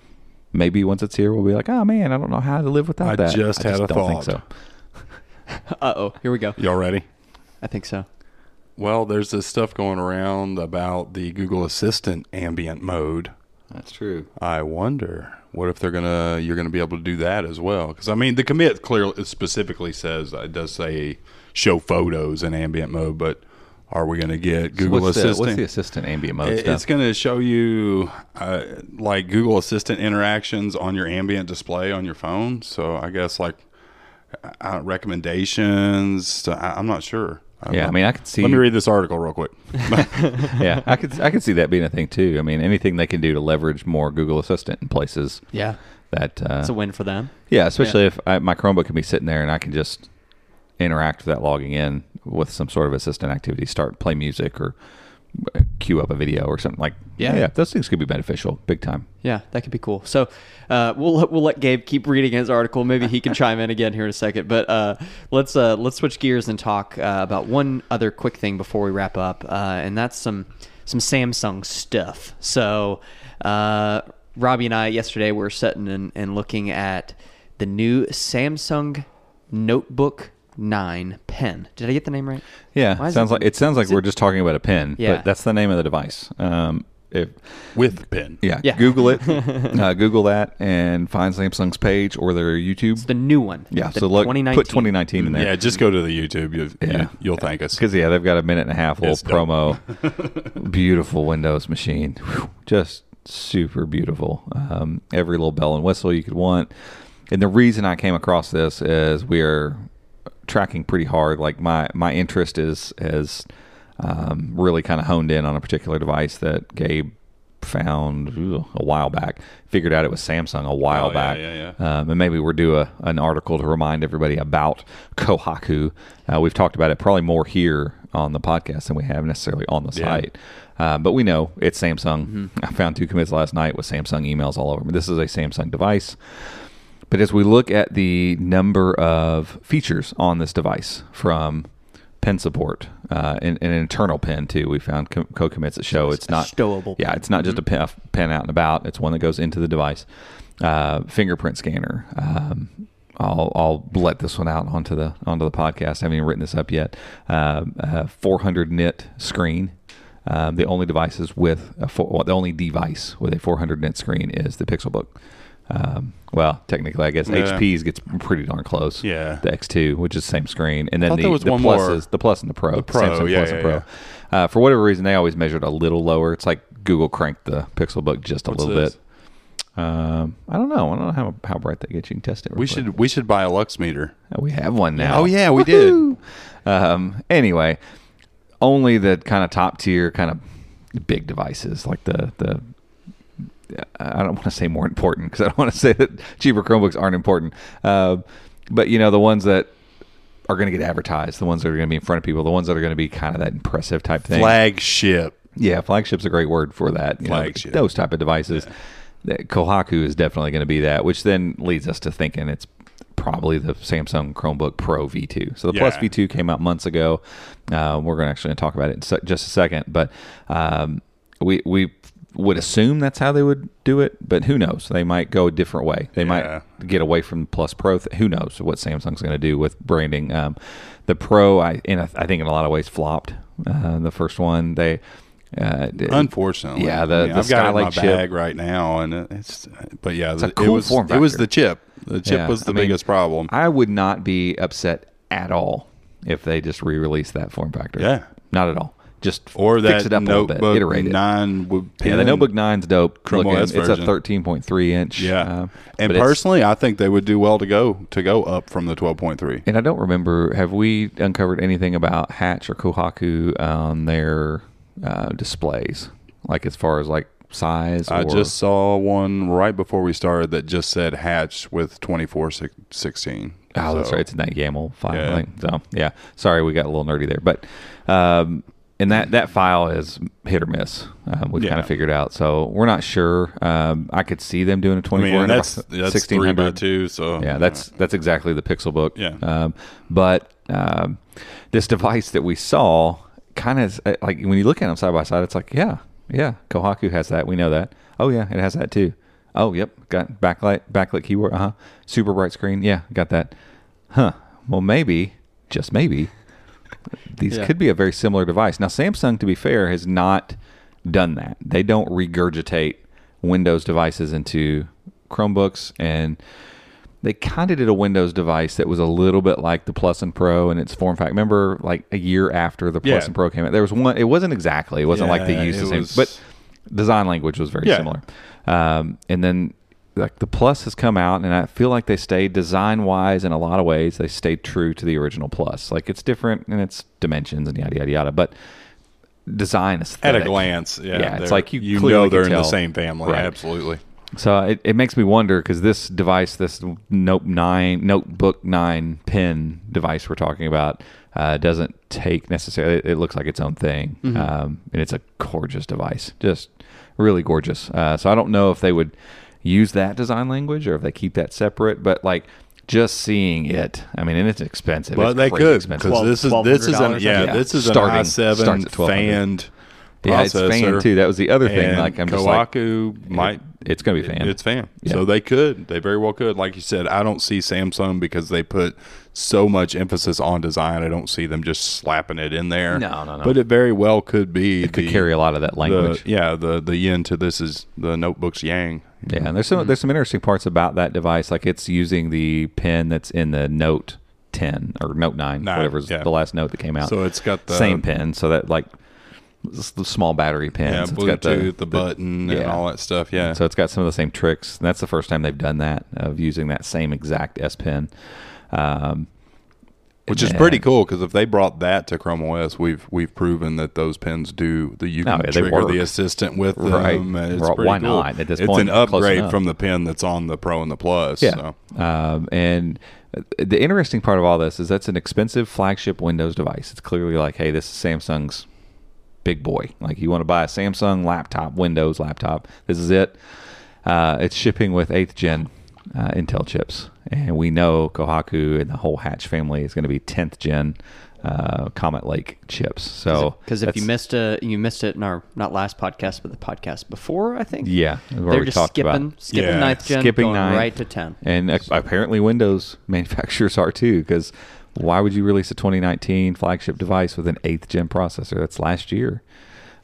maybe once it's here we'll be like oh man i don't know how to live without that. I that just had a don't think thought. so Uh oh, here we go. Y'all ready? I think so. Well, there's this stuff going around about the Google Assistant ambient mode. that's true I wonder what if they're gonna you're gonna be able to do that as well? Because I mean, the commit clearly specifically says it does say show photos in ambient mode, but are we gonna get Google what's Assistant? the, what's the assistant ambient mode It- stuff It's going to show you uh, like Google Assistant interactions on your ambient display on your phone. So I guess like uh, recommendations. To, I, I'm not sure. Yeah, I mean, I could see. Let me read this article real quick. yeah, I could I could see that being a thing too. I mean, anything they can do to leverage more Google Assistant in places Yeah, that uh, it's a win for them. yeah, especially if I, my Chromebook can be sitting there and I can just interact with that logging in with some sort of assistant activity, start play music or uh, queue up a video or something like. Yeah. yeah, those things could be beneficial, big time. Yeah, that could be cool. So uh, we'll we'll let Gabe keep reading his article. Maybe he can chime in again here in a second. But uh, let's uh, let's switch gears and talk uh, about one other quick thing before we wrap up, uh, and that's some some Samsung stuff. So uh, Robbie and I yesterday were sitting and, and looking at the new Samsung Notebook Nine pen. Did I get the name right? Yeah, Why sounds it- like it sounds like we're just talking about a pen, Yeah. but that's the name of the device. Um, if With pen. yeah, Yeah. Google it, uh, Google that, and find Samsung's page or their YouTube. It's the new one. Yeah, the so look, 2019. put 2019 in there. Yeah, just go to the YouTube. You, Yeah. you, you'll thank us. Because yeah, they've got a minute and a half little It's promo. beautiful Windows machine, Whew, just super beautiful. Um, every little bell and whistle you could want. And the reason I came across this is we are tracking pretty hard. Like my my interest is has um, really kind of honed in on a particular device that Gabe found ooh, a while back. Figured out it was Samsung a while Oh, yeah, back. yeah, Um, and maybe we'll do a, an article to remind everybody about Kohaku. Uh, we've talked about it probably more here on the podcast than we have necessarily on the Yeah. site. Uh, but we know it's Samsung. Mm-hmm. I found two commits last night with Samsung emails all over. me. This is a Samsung device. But as we look at the number of features on this device from pen support uh, and, and an internal pen too, we found co- co-commits that show it's, a not stowable Yeah, it's not just a pen, a pen out and about. It's one that goes into the device. Uh, fingerprint scanner. Um, I'll I'll let this one out onto the onto the podcast. I haven't even written this up yet. Uh, uh, 400 nit screen. Um, the only devices with a four, well, the only device with a 400 nit screen is the Pixelbook. Um, well, technically, I guess Yeah. HP's gets pretty darn close. Yeah. the X2, which is the same screen, and then the, the one pluses, more. the plus and the pro, The Pro, Samsung yeah, Plus yeah, and Pro. Uh, for whatever reason, they always measured a little lower. It's like Google cranked the Pixelbook just a What's little this? bit. Um, I don't know. I don't know how, how bright that gets. You can test it. We quick. should we should buy a lux meter. Uh, We have one now. Oh, yeah, we did. Um, anyway, only the kind of top tier, kind of big devices like the the. I don't want to say more important because I don't want to say that cheaper Chromebooks aren't important. Uh, but you know the ones that are going to get advertised, the ones that are going to be in front of people, the ones that are going to be kind of that impressive type thing. Flagship. Yeah, flagship's a great word for that. you know, those type of devices. That Kohaku is definitely going to be that, which then leads us to thinking it's probably the Samsung Chromebook Pro V2. So the Plus V2 came out months ago. Uh, we're going to actually talk about it in just a second, but um, we we would assume that's how they would do it, but who knows? They might go a different way. They Yeah. might get away from Plus Pro. Th- who knows what Samsung's going to do with branding? Um, the Pro, I in a, I think in a lot of ways flopped. Uh, the first one, they uh, Unfortunately, Yeah, the- I mean, the I've got it in my Skylake chip. bag right now, and it's. But yeah, the, a cool it was it was the chip. The chip Yeah, was the I mean, biggest problem. I would not be upset at all if they just re-released that form factor. Yeah. not at all. Just or fix that it up a little bit, notebook iterate it. nine would Yeah, the. Notebook Nine's dope. Chrome looking. OS It's a 13.3 inch. Yeah, uh, and personally, I think they would do well to go to go up from the twelve point three. and I don't remember. Have we uncovered anything about Hatch or Kohaku on their uh, displays? Like as far as like size? I just saw one right before we started that just said hatch with twenty four sixteen. Oh, that's right. It's in that YAML file. Yeah. So yeah, sorry we got a little nerdy there, but um, and that that file is hit or miss. Um, we've Yeah. kind of figured out. So we're not sure. Um, I could see them doing a I twenty mean, and that's that's three by two. So Yeah, that's that's exactly the Pixelbook. Yeah. Um, but um, this device that we saw kind of like when you look at them side by side, it's like yeah, yeah, Kohaku has that. We know that. Oh yeah, it has that too. Oh yep, got backlight backlit keyboard. Uh huh. Super bright screen. Yeah, got that. Huh. Well, maybe just maybe these Yeah. could be a very similar device. Now, Samsung, to be fair, has not done that. They don't regurgitate Windows devices into Chromebooks, and they kind of did a Windows device that was a little bit like the Plus and Pro in its form factor. Remember, like a year after the Plus Yeah. and Pro came out, there was one. It wasn't exactly. It wasn't like they used the same, was- but design language was very Yeah. similar. Um, and then like the Plus has come out, and I feel like they stayed design wise in a lot of ways. They stayed true to the original Plus. Like it's different in its dimensions and yada yada yada, but design is At a glance, yeah, Yeah, it's like you you clearly know they're can in the same family. Right. Absolutely. So it, it makes me wonder because this device, this Note nine, Notebook nine pen device we're talking about, uh, doesn't take necessarily. It looks like its own thing, um, and it's a gorgeous device, just really gorgeous. Uh, so I don't know if they would use that design language or if they keep that separate, but like. Just seeing it, I mean, and it's expensive. Well, It's they crazy could expensive. because this is this is an $1,200 yeah, Yeah. this is Starting- an i seven starts at 1200. fanned yeah, it's fan processor. too. That was the other thing. Like I'm just like, Kohaku might it's gonna be fan. It's fan. Yeah. So they could. They very well could. Like you said, I don't see Samsung because they put so much emphasis on design. I don't see them just slapping it in there. No, no, no. But it very well could be. it could the- carry a lot of that language. The, yeah, the the yin to this is the notebook's yang. Yeah, and there's some there's some interesting parts about that device. Like it's using the pen that's in the Note 10 or Note 9, Nine, whatever's yeah. the last Note that came out. So it's got the same pen, so that like the small battery pins. Yeah, It's Bluetooth, got the, button, and yeah. all that stuff. Yeah. So it's got some of the same tricks. And that's the first time they've done that of using that same exact S Pen. Um, which is pretty cool because if they brought that to Chrome OS, we've we've proven that those pins do the you Oh, can they trigger the assistant with them. Right. and It's Well, pretty why cool. not? At this it's point, an upgrade from the pen that's on the Pro and the Plus. Yeah. So. Um, and the interesting part of all this is that's an expensive flagship Windows device. It's clearly like, hey, this is Samsung's big boy. Like you want to buy a Samsung laptop, Windows laptop. This is it. Uh, it's shipping with eighth gen uh, Intel chips, and we know Kohaku and the whole Hatch family is going to be tenth gen uh, Comet Lake chips. So because if you missed a you missed it in our not last podcast but the podcast before I think yeah, they're just skipping about skipping Yeah, ninth gen skipping going ninth. right to ten And uh, apparently, Windows manufacturers are too. Because why would you release a 2019 flagship device with an eighth gen processor? That's last year.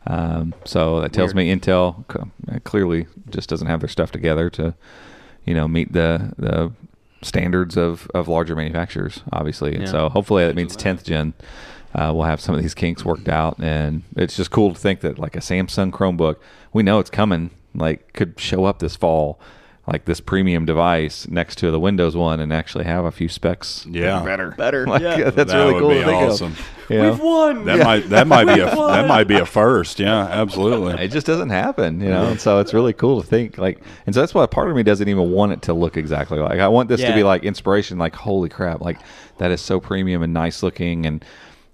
Um, so that tells me Intel uh, clearly just doesn't have their stuff together to, you know, meet the the standards of, of larger manufacturers, obviously. And Yeah. so hopefully that means 10th gen. Uh, we'll have some of these kinks worked out, and it's just cool to think that like a Samsung Chromebook, we know it's coming. Like could show up this fall, like this premium device next to the Windows one, and actually have a few specs. Yeah. better, Better, Like, yeah. that's That really would cool. be to think of, awesome. you know? won That might that might be a that might be a first. Yeah, absolutely. It just doesn't happen, you know. And so it's really cool to think like, and so that's why part of me doesn't even want it to look exactly like. I want this to be like inspiration. Like, holy crap! Like that is so premium and nice looking, and and,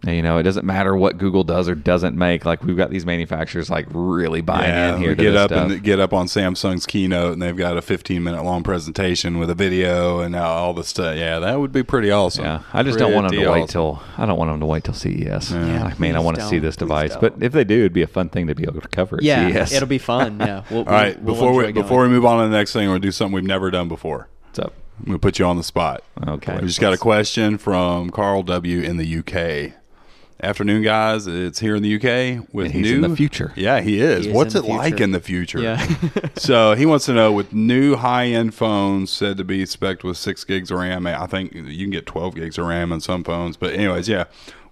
you know, it doesn't matter what Google does or doesn't make. Like we've got these manufacturers like really buying Yeah, in here. to get this up stuff. and get up on Samsung's keynote, and they've got a 15 minute long presentation with a video and all the stuff. Yeah, that would be pretty awesome. Yeah, I just don't want them Pretty to wait till. I don't want them to wait till CES. Yeah. like, man, I want to see this device. don't. But if they do, it'd be a fun thing to be able to cover at yeah CES. it'll be fun yeah we'll, All right, we'll, before we'll we enjoy before we move on to the next thing, we're gonna do something we've never done before. What's up? I'm gonna put you on the spot. Okay. We just got a question from Carl W in the UK. Afternoon, guys. It's here in the UK with he's new in the future. Yeah, he is. He is What's in it like in the future? Yeah. so he wants to know with new high end phones said to be spec with six gigs of RAM. I think you can get twelve gigs of RAM on some phones. But anyways, yeah.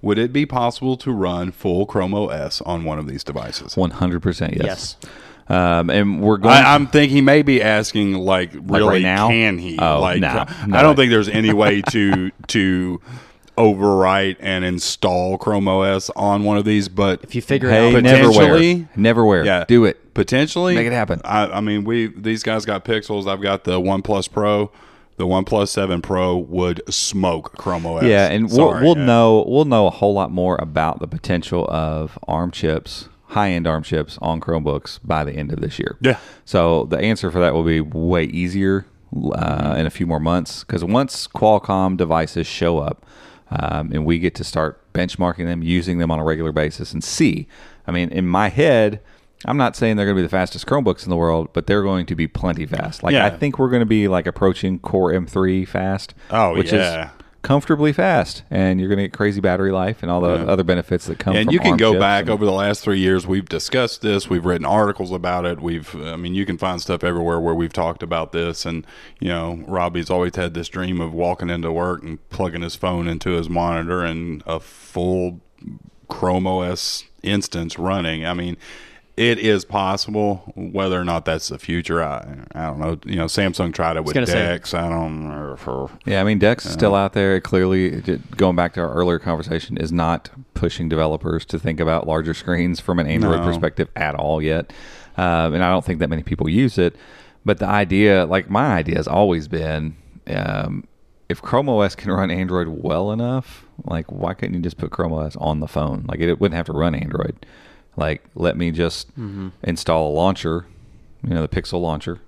Would it be possible to run full Chrome OS on one of these devices? One hundred percent yes. Yes. Um, and we're going. I, I'm thinking he may be asking like really right now? can he? Oh, like no, no I don't way. think there's any way to to overwrite and install Chrome OS on one of these, but if you figure hey, it out never potentially- wear. Neverware. yeah, Do it. potentially Make it happen. I, I mean, we these guys got Pixels. I've got the OnePlus Pro. The OnePlus Seven Pro would smoke Chrome OS. Yeah, and we'll, we'll yeah. know we'll know a whole lot more about the potential of ARM chips, high end ARM chips on Chromebooks by the end of this year. Yeah. So the answer for that will be way easier uh, in a few more months because once Qualcomm devices show up um, and we get to start benchmarking them, using them on a regular basis, and see. I mean, in my head. I'm not saying they're going to be the fastest Chromebooks in the world, but they're going to be plenty fast. Like Yeah. I think we're going to be like approaching Core M3 fast. Oh, which yeah. Comfortably fast, and you're going to get crazy battery life and all the other benefits that come. and you can go back and- over the last three years. We've discussed this. We've written articles about it. We've, I mean, you can find stuff everywhere where we've talked about this. And you know, Robbie's always had this dream of walking into work and plugging his phone into his monitor and a full Chrome OS instance running. I mean, it is possible. Whether or not that's the future, I I don't know. You know, Samsung tried it with gonna say- Dex. I don't know. Yeah, I mean, Dex is still out there. It clearly, going back to our earlier conversation, is not pushing developers to think about larger screens from an Android No. perspective at all yet. Um, and I don't think that many people use it. But the idea, like my idea, has always been um, if Chrome OS can run Android well enough, like why couldn't you just put Chrome OS on the phone? Like it, wouldn't have to run Android. Like let me just mm-hmm. install a launcher, you know, the Pixel launcher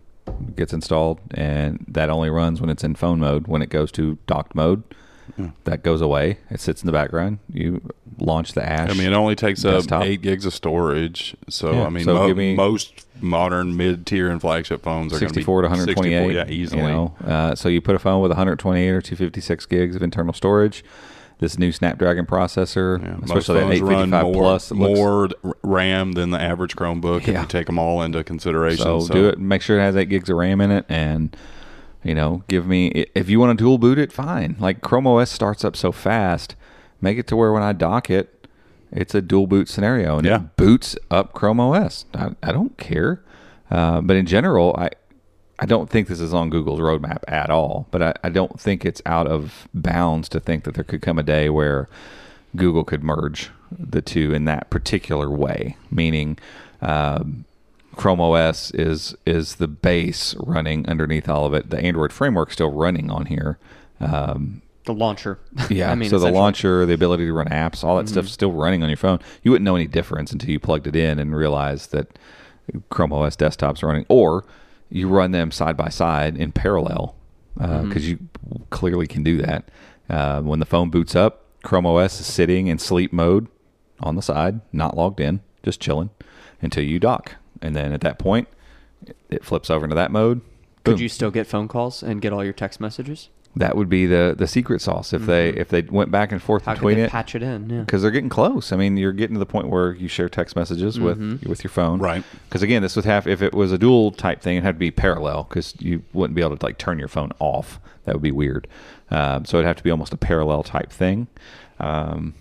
gets installed, and that only runs when it's in phone mode. When it goes to docked mode, mm. that goes away. It sits in the background. You launch the Ash. I mean, it only takes uh, up eight gigs of storage. So Yeah, I mean, so mo- give me- most modern mid-tier and flagship phones are 64 to gonna be 128. 64, yeah, easily. You know, uh, so you put a phone with 128 or 256 gigs of internal storage. This new Snapdragon processor, Yeah, especially that phones run 855 more, plus, more RAM than the average Chromebook. If you take them all into consideration, So, so, do it. Make sure it has eight gigs of RAM in it, and you know, give me if you want to dual boot it, fine. Like Chrome OS starts up so fast, make it to where when I dock it, it's a dual boot scenario, and Yeah. it boots up Chrome OS. I, I don't care, uh, but in general, I I don't think this is on Google's roadmap at all. But I, I don't think it's out of bounds to think that there could come a day where Google could merge the two in that particular way, meaning um, Chrome OS is is the base running underneath all of it. The Android framework still running on here. Um, The launcher. yeah. I mean, so the. Mm-hmm. launcher, the ability to run apps, all that stuff's still running on your phone. You wouldn't know any difference until you plugged it in and realized that Chrome OS desktop's are running, or you run them side by side in parallel because Mm-hmm. you clearly can do that. Uh, when the phone boots up, Chrome OS is sitting in sleep mode on the side, not logged in, just chilling until you dock, and then at that point, it flips over into that mode. Could you still get phone calls and get all your text messages? That would be the the secret sauce if they if they went back and forth Mm-hmm. How could between they it patch it in? Yeah. because they're getting close. I mean, you're getting to the point where you share text messages with Mm-hmm. with your phone, Right. Because again, this would have if it was a dual type thing, it had to be parallel because you wouldn't be able to like turn your phone off. That would be weird. Um, so it'd have to be almost a parallel type thing. Um,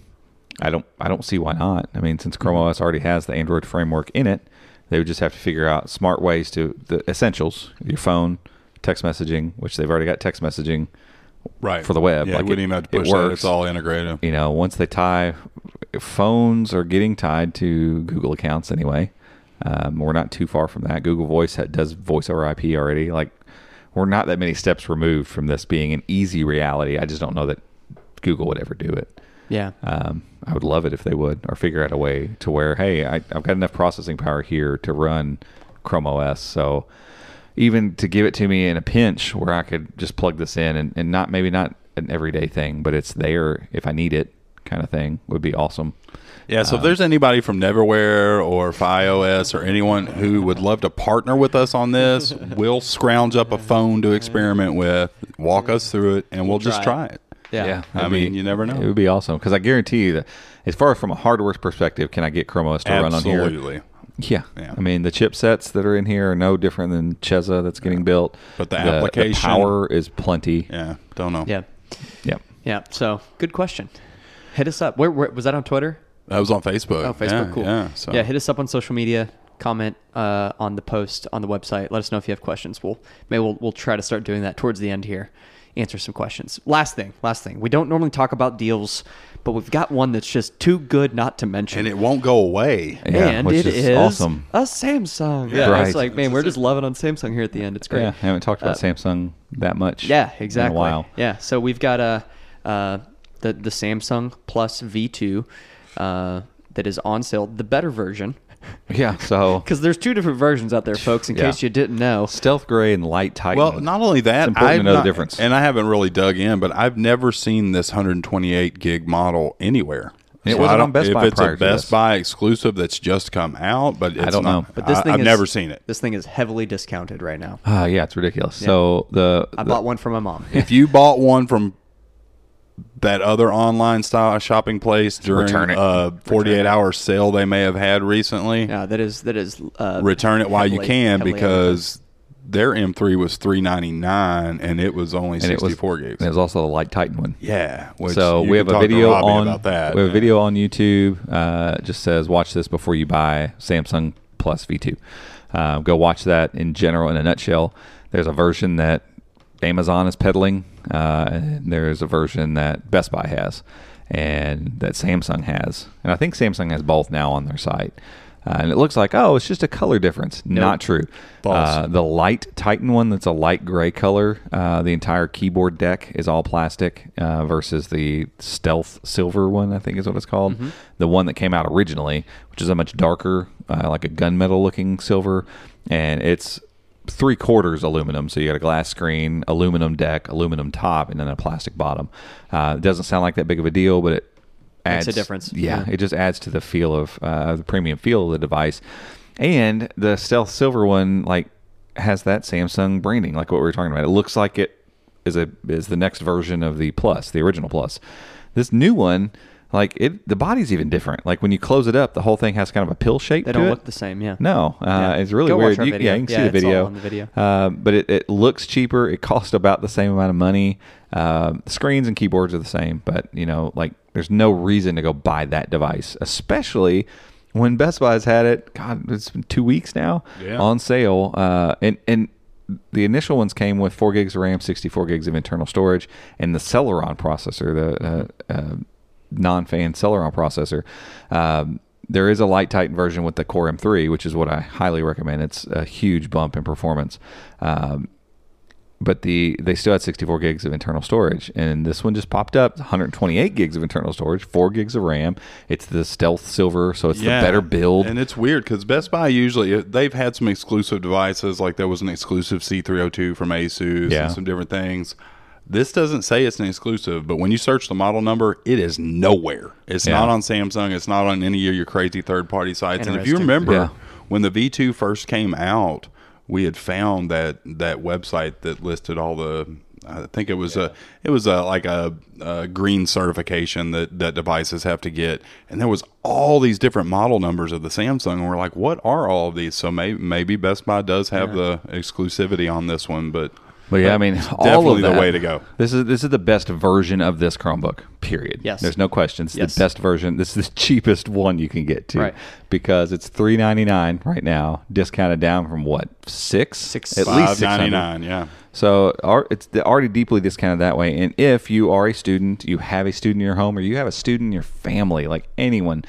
I don't I don't see why not. I mean, since Chrome Mm-hmm. OS already has the Android framework in it, they would just have to figure out smart ways to the essentials: your phone, text messaging, which they've already got text messaging right for the web. Yeah, Like, you wouldn't it- even have to it push that. works. It's all integrated. you know, once they tie phones are getting tied to Google accounts anyway. Um, we're not too far from that. Google Voice does voice over IP already. Like, we're not that many steps removed from this being an easy reality. I just don't know that Google would ever do it. Yeah. Um, I would love it if they would, or figure out a way to where, hey, I, I've got enough processing power here to run Chrome OS. So even to give it to me in a pinch where I could just plug this in and, and not maybe not an everyday thing, but it's there if I need it kind of thing would be awesome. Yeah, so if there's anybody from Neverware or FydeOS or anyone who would love to partner with us on this, we'll scrounge up a phone to experiment with, walk us through it, and we'll, just try try it. Yeah. I it'd mean, you never know. It would be awesome because I guarantee you that, as far as from a hardware perspective, can I get Chrome OS to run on here? Absolutely. Yeah. Yeah. I mean, the chipsets that are in here are no different than Cheza that's getting built. But the application- power is plenty. Yeah, don't know. Yeah. Yep. Yeah. So good question. Hit us up. Where, where was that on Twitter? That was on Facebook. Oh, Facebook. Yeah, cool. Yeah, so. yeah. Hit us up on social media. Comment uh, on the post on the website. Let us know if you have questions. We'll maybe we'll, we'll try to start doing that towards the end here. Answer some questions. Last thing. Last thing. We don't normally talk about deals, but we've got one that's just too good not to mention. and it won't go away. Yeah, and which it is is awesome. a Samsung. Yeah. Right. It's like, man, we're just loving on Samsung here at the end. It's great. Yeah. I haven't talked about Uh, Samsung that much. Yeah, exactly. In a while. Yeah, so we've got a uh, the the Samsung Plus V2 uh, that is on sale, the better version, Yeah. So because there's two different versions out there, folks. In Yeah. case you didn't know. stealth gray and light titan. Well, not only that, It's important to I've know the difference. and I haven't really dug in, but I've never seen this 128 gig model anywhere. It So wasn't I don't- on Best if Buy it's prior a to Best this. Buy exclusive that's just come out, but it's I don't not, know. But this I, thing I've is, never seen it. This thing is heavily discounted right now. Ah, yeah, it's ridiculous. So the, I the- bought one for my mom. if you bought one from that other online style shopping place during Return it. a 48 hour sale they may have had recently, Yeah, that is that is uh, return it while you can because their M3 was 399 and it was only and it was 64 gigs. and it was also the light titan one. yeah. So we have a video on about that. We have a video on YouTube. Uh, just says watch this before you buy Samsung Plus V2. Uh, go watch that in general in a nutshell. There's a version that Amazon is peddling. Uh, there's a version that Best Buy has, and that Samsung has, and I think Samsung has both now on their site. Uh, and it looks like oh, it's just a color difference. Not true. Uh, the light Titan one, that's a light gray color. Uh, the entire keyboard deck is all plastic uh, versus the Stealth Silver one, I think is what it's called. The one that came out originally, which is a much darker, uh, like a gunmetal looking silver, and it's three quarters aluminum. So you got a glass screen, aluminum deck, aluminum top, and then a plastic bottom. Uh, it doesn't sound like that big of a deal, but it Makes adds a difference. Yeah, Yeah. it just adds to the feel of uh, the premium feel of the device. And the Stealth Silver one, like, has that Samsung branding, like what we were talking about. It looks like it is a is the next version of the Plus, the original Plus. This new one, like it, the body's even different. Like when you close it up, the whole thing has kind of a pill shape. They don't it. look the same. Yeah. No, uh, Yeah. it's really Go watch weird. our You- video. Yeah, you can Yeah, see the it's all video. on the video. Uh, but it, it looks cheaper. It costs about the same amount of money. Uh, screens and keyboards are the same, but you know, like there's no reason to go buy that device, especially when Best Buy's had it. God, it's been two weeks now Yeah. on sale. Uh, and and the initial ones came with four gigs of RAM, 64 gigs of internal storage, and the Celeron processor, the uh, uh, non-fan Celeron processor. Um, there is a light Titan version with the Core M3, which is what I highly recommend. It's a huge bump in performance. Um, but the they still had 64 gigs of internal storage, and this one just popped up 128 gigs of internal storage, four gigs of RAM. It's the Stealth Silver, so it's the better build. And it's weird because Best Buy usually they've had some exclusive devices, like there was an exclusive C302 from Asus Yeah. and some different things. This doesn't say it's an exclusive, but when you search the model number, it is nowhere. It's Yeah. not on Samsung. It's not on any of your crazy third party sites. And if you remember, Yeah. when the V2 first came out, we had found that that website that listed all the. I think it was a it was a like a, a green certification that that devices have to get, and there was all these different model numbers of the Samsung, and we're like, what are all of these? So maybe maybe Best Buy does have the exclusivity on this one, but But yeah, I mean, all definitely of the way to go. This is this is the best version of this Chromebook. Period. Yes. There's no question. It's Yes. the best version. This is the cheapest one you can get to, Right. because it's three ninety nine right now, discounted down from what six, Six- at least five six ninety ninety nine, yeah. So it's already deeply discounted that way. And if you are a student, you have a student in your home, or you have a student in your family, like anyone,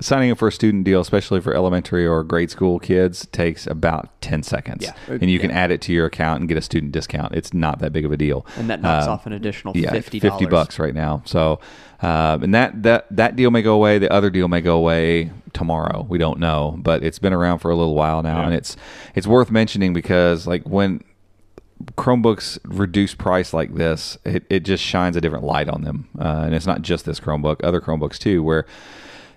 signing up for a student deal, especially for elementary or grade school kids, takes about ten seconds. Yeah. and you can add it to your account and get a student discount. It's not that big of a deal. And that knocks Um, off an additional yeah, fifty fifty bucks right now. So, uh, and that that that deal may go away. The other deal may go away tomorrow. We don't know, but it's been around for a little while now, Yeah. and it's it's worth mentioning because like when Chromebooks reduce price like this, it, it just shines a different light on them. Uh, and it's not just this Chromebook, other Chromebooks too, where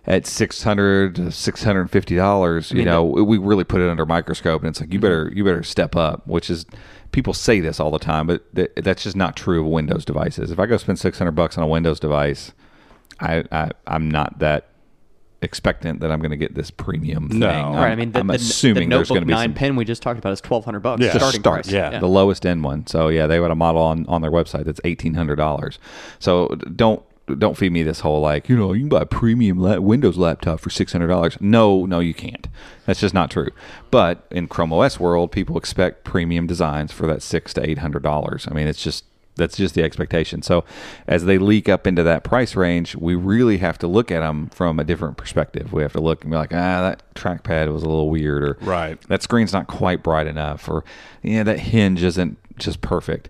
at 600 $650, you mean, know, we really put it under a microscope and it's like, you Mm-hmm. better, you better step up, which is, people say this all the time, but th- that's just not true of Windows devices. If I go spend 600 bucks on a Windows device, I, I I'm not that expectant that I'm going to get this premium thing. No. I'm, Right. I mean, the, I'm the, assuming the there's going to notebook be nine some pin we just talked about is twelve hundred bucks. Yeah. starting start, price. yeah. the lowest end one. So yeah, they had a model on, on their website that's eighteen hundred dollars. So don't don't feed me this whole like you know you can buy a premium la- Windows laptop for six hundred dollars. No, no, you can't. That's just not true. But in Chrome OS world, people expect premium designs for that six to eight hundred dollars. I mean, it's just that's just the expectation. So as they leak up into that price range, we really have to look at them from a different perspective. We have to look and be like, ah, that trackpad was a little weird, or Right. that screen's not quite bright enough, or yeah, that hinge isn't just perfect.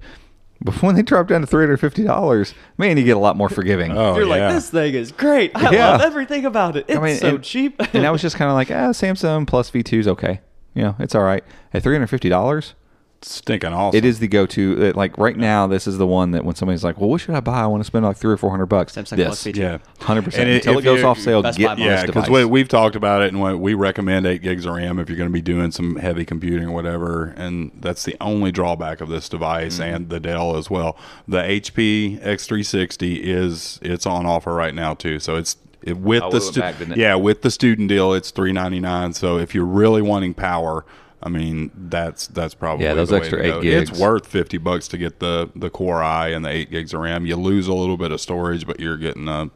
But when they drop down to three hundred fifty dollars, man, you get a lot more forgiving. Oh, You're yeah. like, this thing is great. I Yeah. love everything about it. It's I mean, so and- cheap. and I was just kind of like, ah, Samsung Plus V two is okay. You know, it's all right at three hundred fifty dollars. Stinking awesome. It is the go-to. uh, Like right now, this is the one that when somebody's like, "Well, what should I buy? I want to spend like three or four hundred bucks." Samsung this, Plus V2. Yeah. hundred percent. Until it goes off sale, Best get Buy on model. this Yeah, because we, we've talked about it, and we, we recommend eight gigs of RAM if you're going to be doing some heavy computing or whatever. And that's the only drawback of this device Mm-hmm. and the Dell as well. The HP X360 is it's on offer right now too, so it's it, with Oh, the it stu- back, yeah with the student deal, it's three ninety nine. So if you're really wanting power. I mean that's that's probably Yeah, those extra eight gigs. It's worth fifty bucks to get the the Core i and the eight gigs of RAM. You lose a little bit of storage, but you're getting a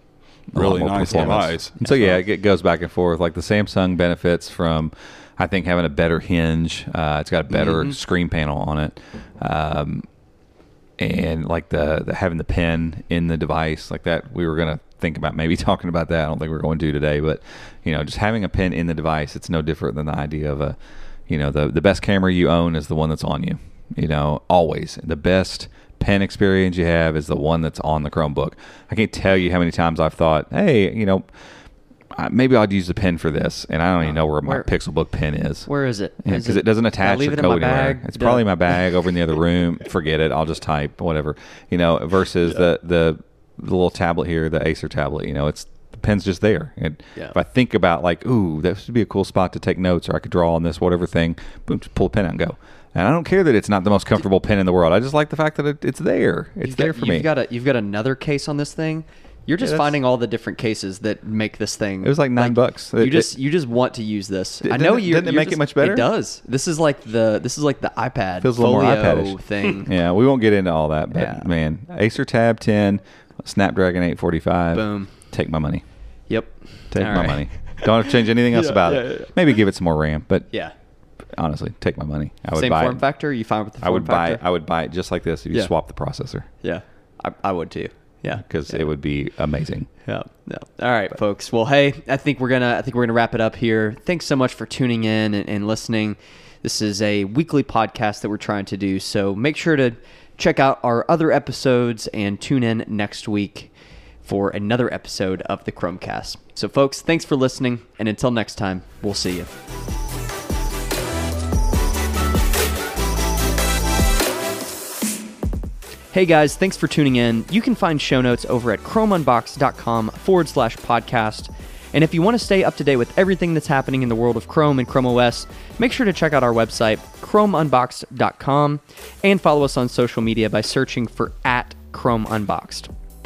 a really more nice device. And so yeah, it it goes back and forth. Like the Samsung benefits from, I think having a better hinge. Uh, it's got a better Mm-hmm. screen panel on it, um, and like the, the having the pen in the device like that. We were gonna think about maybe talking about that. I don't think we're going to today, but you know, just having a pen in the device, it's no different than the idea of a, you know, the the best camera you own is the one that's on you. You know, always the best pen experience you have is the one that's on the Chromebook. I can't tell you how many times I've thought, hey, you know, maybe I'd use the pen for this, and I don't even uh, know where my Where- Pixelbook pen is. where is it because it, doesn't attach leave it in my anywhere. bag? It's Did probably in my bag over in the other room. Forget it. I'll just type whatever. You know, versus the, the the little tablet here, the Acer tablet. You know, it's the pen's just there. And Yeah. if I think about like, ooh, that would be a cool spot to take notes, or I could draw on this, whatever thing, boom, just pull a pen out and go. And I don't care that it's not the most comfortable pen in the world. I just like the fact that it, it's there. It's You've there got, for you've me. Got a, you've got another case on this thing. You're just that's- finding all the different cases that make this thing. It was like nine bucks. You just it- you just want to use this. I know you. didn't it make it much better? It does. This is like the this is like the iPad Feels a little more thing. yeah, we won't get into all that, but Yeah. man, Acer Tab 10, Snapdragon 845. Boom. Take my money. Yep. Take All my right. money. Don't change anything else Yeah, about yeah, it. yeah. Maybe give it some more RAM, but Yeah. honestly, take my money. I would Same buy form it. factor. You fine with the form I would buy. factor? I would buy it just like this if you Yeah. swap the processor Yeah. I, I would too. Yeah. because yeah. it would be amazing. Yeah. No. All right, folks. Well, hey, I think we're gonna I think we're gonna wrap it up here. Thanks so much for tuning in and, and listening. This is a weekly podcast that we're trying to do. So make sure to check out our other episodes and tune in next week for another episode of the Chrome Cast. So, folks, thanks for listening, and until next time, we'll see you. Hey guys, thanks for tuning in. You can find show notes over at chromeunboxed.com forward slash podcast. And if you want to stay up to date with everything that's happening in the world of Chrome and Chrome OS, make sure to check out our website, chromeunboxed.com, and follow us on social media by searching for at Chrome Unboxed.